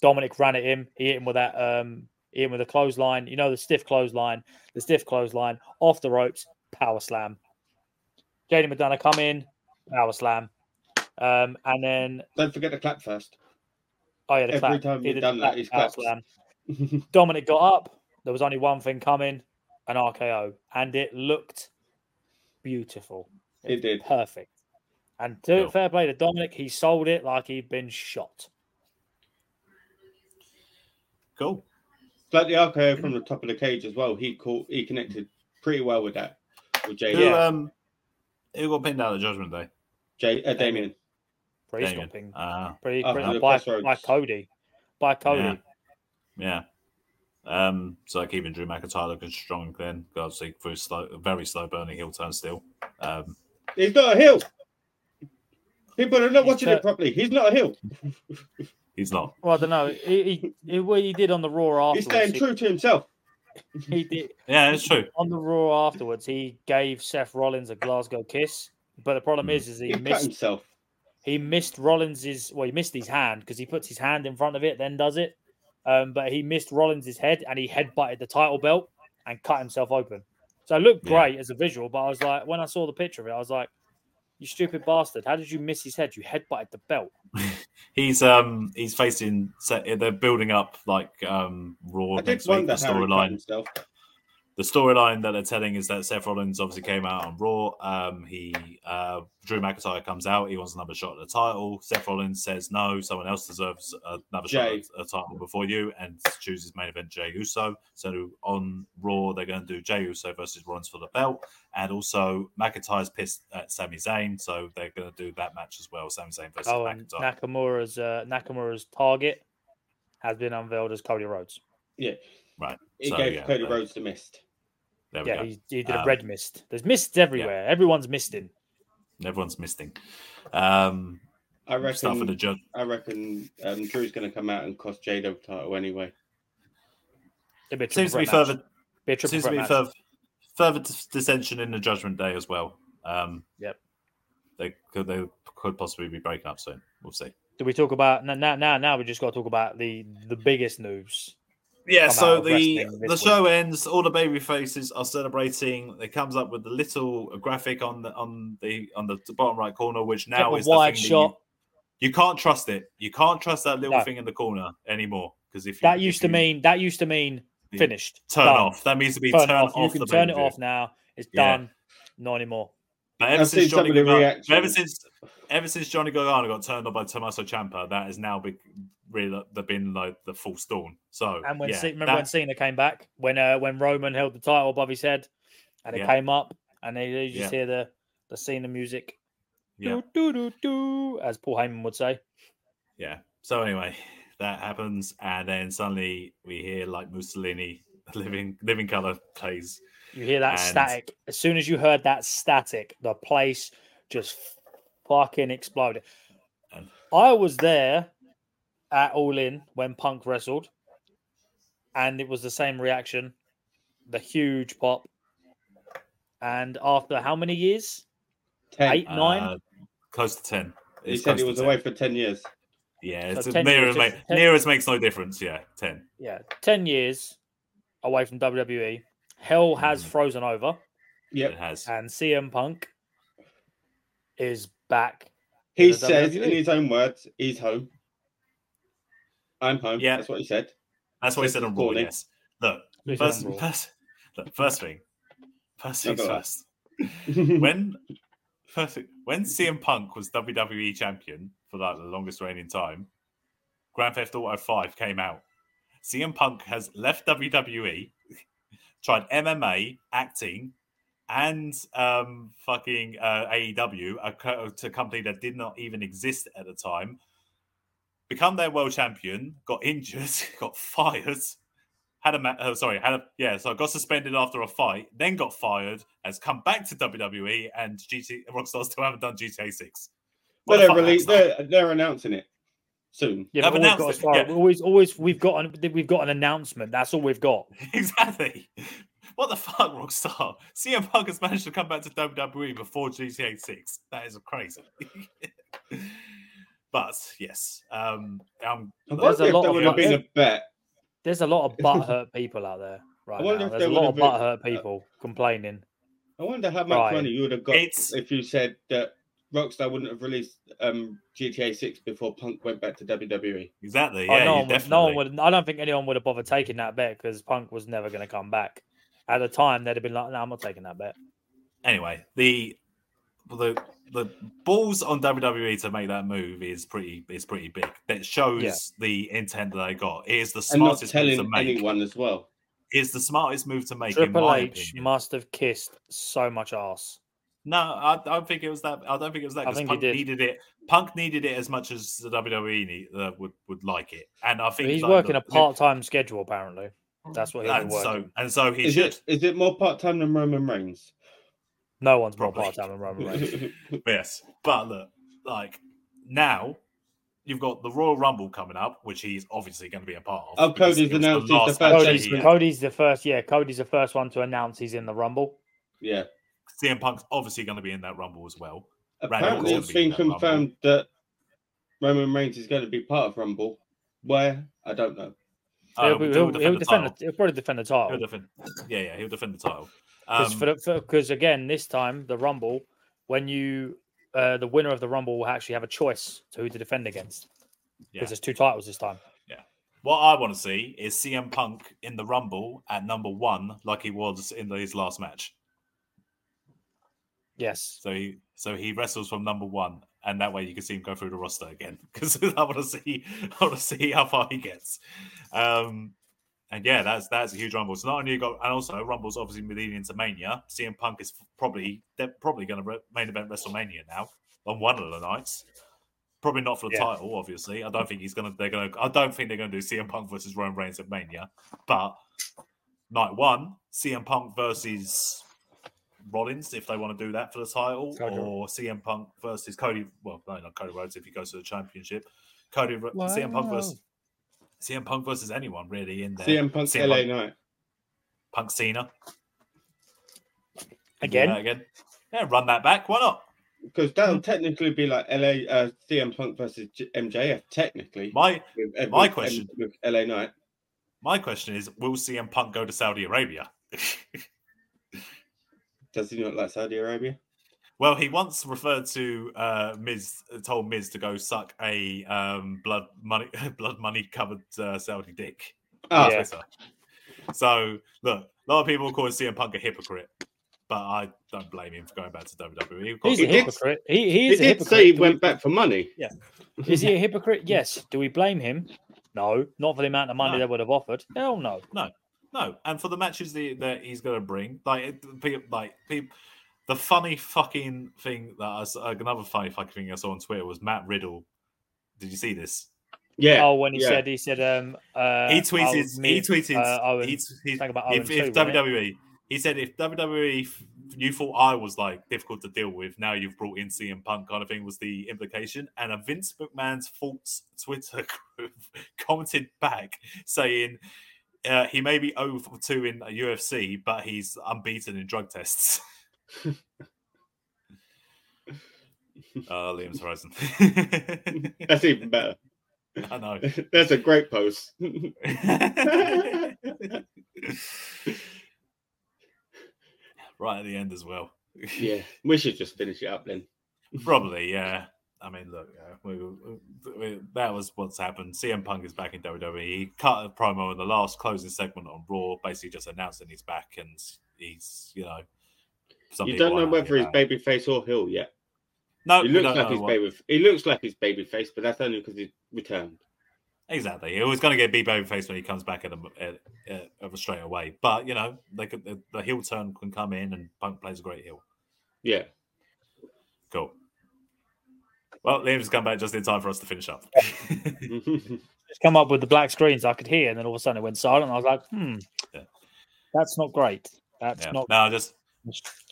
Dominic ran at him. He hit him with that. Um, he hit him with a clothesline. You know the stiff clothesline, the stiff clothesline off the ropes, power slam. JD McDonagh come in, power slam, um, and then don't forget the clap first. oh yeah, the Every clap. time you've done the that, clap, he's power clapped. slam. Dominic got up. There was only one thing coming, an RKO, and it looked beautiful. It did. perfect. And to Cool. fair play to Dominic, he sold it like he'd been shot. Cool. Like the RKO from the top of the cage as well. He caught, he connected pretty well with that. With Jay, Who, um, who got pinned out of Judgment Day? Jay, uh, Damien. Pretty Damien. stopping. Uh, Pretty, After pretty the by, Cross Rhodes. by Cody. By Cody. yeah. Um, so keeping Drew McIntyre looking strong then. Obviously through slow, very slow burning heel turn still. Um, He's not a heel. People are not He's watching tur- it properly. He's not a heel. he's not. Well, I don't know. He, he, he, what he did on the Raw afterwards. He's afterwards. staying true to himself. He, he did Yeah, it's true. on the Raw afterwards. He gave Seth Rollins a Glasgow kiss. But the problem Hmm. is, is he He cut missed himself. he missed Rollins's well, he missed his hand because he puts his hand in front of it, then does it. Um, but he missed Rollins's head and he head butted the title belt and cut himself open. So it looked Yeah. great as a visual, but I was like, when I saw the picture of it, I was like, "You stupid bastard! How did you miss his head? You head butted the belt." He's um he's facing set they're building up like um Raw I next week the how he cut storyline. Himself. the storyline that they're telling is that Seth Rollins obviously came out on Raw. Um, he uh, Drew McIntyre comes out. He wants another shot at the title. Seth Rollins says no. Someone else deserves another Jay. shot at a title before you, and chooses main event Jay Uso. So on Raw, they're going to do Jay Uso versus Rollins for the belt, and also McIntyre's pissed at Sami Zayn, so they're going to do that match as well. Sami Zayn versus Oh, and McIntyre. Nakamura's uh, Nakamura's target has been unveiled as Cody Rhodes. Yeah. Right. He So, gave yeah, Cody uh, Rhodes the mist. There we Yeah, go. he, he did a Um, red mist. There's mists everywhere. Everyone's misting. Everyone's misting. Um, I stuff for reckon. the judge. I reckon um, Drew's going to come out and cost Jay the title anyway. It'd be Seems to be match. further Be seems to be match. further, further dissension in the Judgment Day as well. Um, Yep. They could they could possibly be breaking up soon. We'll see. Do we talk about now? Now, now, now we just got to talk about the the biggest news. Yeah. So the the show ends. All the baby faces are celebrating. It comes up with the little graphic on the on the on the bottom right corner, which now is wide the thing shot. That you, you can't trust it. You can't trust that little No. thing in the corner anymore because if you, That if used to you mean that used to mean finished. turn done, off. That means to be Turn, turn off. off. You can the turn it off now. It's Yeah. done. Not anymore. But ever I've since Johnny of the Gargano, ever since ever since Johnny Gargano got turned on by Tommaso Ciampa, that has now been really the- been like the full storm. So And when yeah, Ce- remember that- when Cena came back when uh, when Roman held the title above his head and it Yeah. came up and they, you just Yeah. hear the the Cena music. yeah, Do, do, do, do, as Paul Heyman would say. yeah. So anyway, that happens, and then suddenly we hear like Mussolini living Living Colour plays. You hear that And- static. As soon as you heard that static, the place just fucking exploded. And- I was there at All In when Punk wrestled, and it was the same reaction the huge pop. And after how many years? Ten. Eight, nine? Uh, close to ten. he said he to was 10. away for ten years. Yeah, So it's 10 near, years, ma- it's 10 nearest makes no difference. Yeah, ten. Yeah, 10 years away from WWE. Hell has Mm. frozen over, Yep. It has. and CM Punk is back. He the says in his own words, he's home. I'm home. Yeah. That's what he said. That's what he said on Raw. Yes. Look, He first, first, look, first thing, first things first. when first, when CM Punk was WWE champion for like the longest reigning time, Grand Theft Auto 5 came out. CM Punk has left WWE, tried MMA, acting, and um, fucking uh, AEW, a, co- a company that did not even exist at the time. Become their world champion, got injured, got fired, had a ma- oh, sorry, had a yeah, so got suspended after a fight, then got fired, has come back to WWE, and GT Rockstar still haven't done GTA Six. But they're, released, they're, they're announcing it soon. Yeah, Have but all we've announced got it, far, yeah. always, always, we've got, an, we've got an announcement. That's all we've got. exactly. What the fuck, Rockstar? CM Punk has managed to come back to WWE before GTA Six. That is crazy. but yes, um, um, I There's a lot there of been like- a bet. There's a lot of butthurt people out there right wonder now. if There's there a lot of butthurt been- people complaining. I wonder how much Right. money you would have got It's- if you said that Rockstar wouldn't have released um, GTA 6 before Punk went back to. WWE. exactly. Oh, Yeah, no, one would, no one would. I don't think anyone would have bothered taking that bet because Punk was never going to come back. At the time, they'd have been like, "No, I'm not taking that bet." anyway, the the the balls on WWE to make that move is pretty is pretty big. That shows Yeah. the intent that they got. It is the And not smartest move to make. anyone as well. It's the smartest move to make. in Triple my H opinion. must have kissed so much ass. No, I, I don't think it was that. I don't think it was that. I 'cause think he Punk did. needed it. Punk needed it as much as the WWE need, uh, would would like it, and I think He's like, working the- a part-time schedule apparently. That's what he'll and working. so and so he Is should. it is it more part time than Roman Reigns? no one's more part-time than Roman Reigns. Yes, but look, like now you've got the Royal Rumble coming up, which he's obviously going to be a part of. Oh, Cody's it was announced he's the first Cody's- that Cody's, he had. Cody's the first. Yeah, Cody's the first one to announce he's in the Rumble. yeah. CM Punk's obviously going to be in that Rumble as well. Apparently, it's gonna be been in that Rumble. confirmed that Roman Reigns is going to be part of Rumble. Where? I don't know. Uh, he'll, he'll he'll, defend he'll the defend. The, he'll probably defend the He'll title. defend. Yeah, yeah, he'll defend the title. Because Um, for the because again, this time the Rumble, when you uh, the winner of the Rumble will actually have a choice to who to defend against. Yeah. Because there's two titles this time. Yeah. What I want to see is CM Punk in the Rumble at number one, like he was in his last match. Yes. So he so he wrestles from number one, and that way you can see him go through the roster again. Because I want to see I want to see how far he gets. Um, and yeah, that's that's a huge rumble. So not only you got, and also Rumble's obviously leading into Mania. CM Punk is probably they're probably going to re- main event WrestleMania now on one of the nights. Probably not for the Yeah. title, obviously. I don't think he's gonna. They're gonna. I don't think they're gonna do CM Punk versus Roman Reigns at Mania. But night one, CM Punk versus Rollins, if they want to do that for the title, Cody. or CM Punk versus Cody. Well, no, not Cody Rhodes if he goes to the championship. Cody Ro- CM Punk versus CM Punk versus anyone really in there. CM Punk CM LA Punk, Knight. Punk Cena Again. again. Yeah, run that back. Why not? Because that would technically be like LA uh, CM Punk versus MJF, technically. My with, my with- question- with LA Knight. my question is, will CM Punk go to Saudi Arabia? Does he not like Saudi Arabia? Well, he once referred to uh, Miz, told Miz to go suck a um, blood money, blood money covered uh, Saudi dick. On Yeah. Twitter. So look, a lot of people call CM Punk a hypocrite, but I don't blame him for going back to WWE. Of course, He's a He did- hypocrite. He, he he is a did hypocrite. say he Do went we- back for money. Yeah. Is he a hypocrite? Yes. Do we blame him? No. Not for the amount of money No. they would have offered. Hell no. No, and for the matches that, that he's going to bring, like, it- pe- like people, the funny fucking thing that I, s- uh, another funny fucking thing I saw on Twitter was Matt Riddle. Did you see this? Yeah. Oh, when he yeah. said he said um uh he tweeted. me- he tweeted. uh, Owen, he, he, about Owen if, too, if wasn't it? WWE, he said if WWE, you thought I was like difficult to deal with, now you've brought in CM Punk kind of thing was the implication. And a Vince McMahon's false Twitter group commented back saying uh, he may be 0 for 2 in UFC, but he's unbeaten in drug tests. uh, Liam's Horizon. That's even better. I know. That's a great post. right at the end as well. yeah, we should just finish it up then. Probably, yeah. I mean, look, yeah, we, we, that was what's happened. CM Punk is back in WWE. He cut a promo in the last closing segment on Raw, basically just announcing he's back, and he's, you know, you don't know whether he's babyface or heel yet. No, He looks like he's what- baby. He looks like he's babyface, but that's only because he's returned. Exactly. He was going to get beat babyface when he comes back at, a, straight away. But you know, they could, the, the heel turn can come in, and Punk plays a great heel. Yeah. Cool. Well, Liam's come back just in time for us to finish up. just come up with the black screens I could hear, and then all of a sudden it went silent. I was like, hmm, Yeah. that's not great. That's yeah. not No, just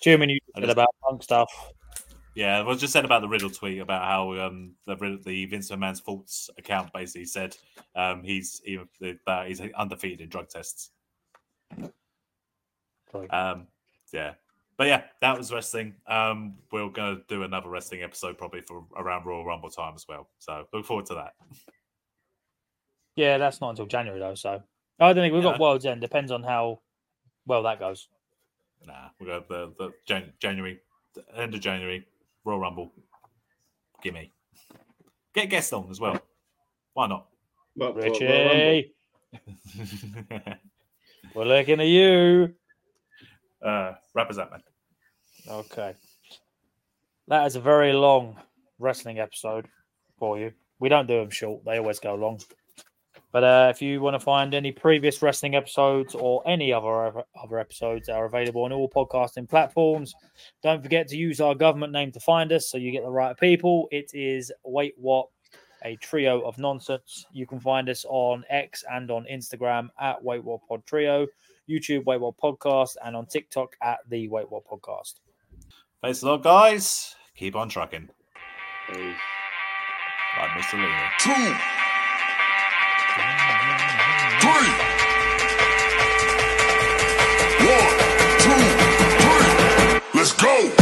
assuming you I said just- about punk stuff. Yeah, I was just said about the Riddle tweet about how um, the the Vince McMahon's faults account basically said um, he's he, that he's undefeated in drug tests. Like, Um, yeah, but yeah, that was wrestling. Um, we're gonna do another wrestling episode probably for around Royal Rumble time as well. So look forward to that. yeah, that's not until January though. So I don't think we've got World's End. Depends on how well that goes. Nah, we got the the Jan- January the end of January Royal Rumble. Gimme. Get guests on as well. Why not? Well, for- for a Richie, we're looking at you. Uh, wrap up, man. Okay. That is a very long wrestling episode for you. We don't do them short, they always go long. But uh, if you want to find any previous wrestling episodes or any other other episodes that are available on all podcasting platforms, don't forget to use our government name to find us so you get the right people. It is Wait What, a trio of nonsense. You can find us on X and on Instagram at Wait What Pod Trio, YouTube Wait What Podcast, and on TikTok at the Wait What Podcast. Thanks a lot, guys. Keep on trucking. Bye, Mr. Lena. Two. Three. One, two, three. Let's go.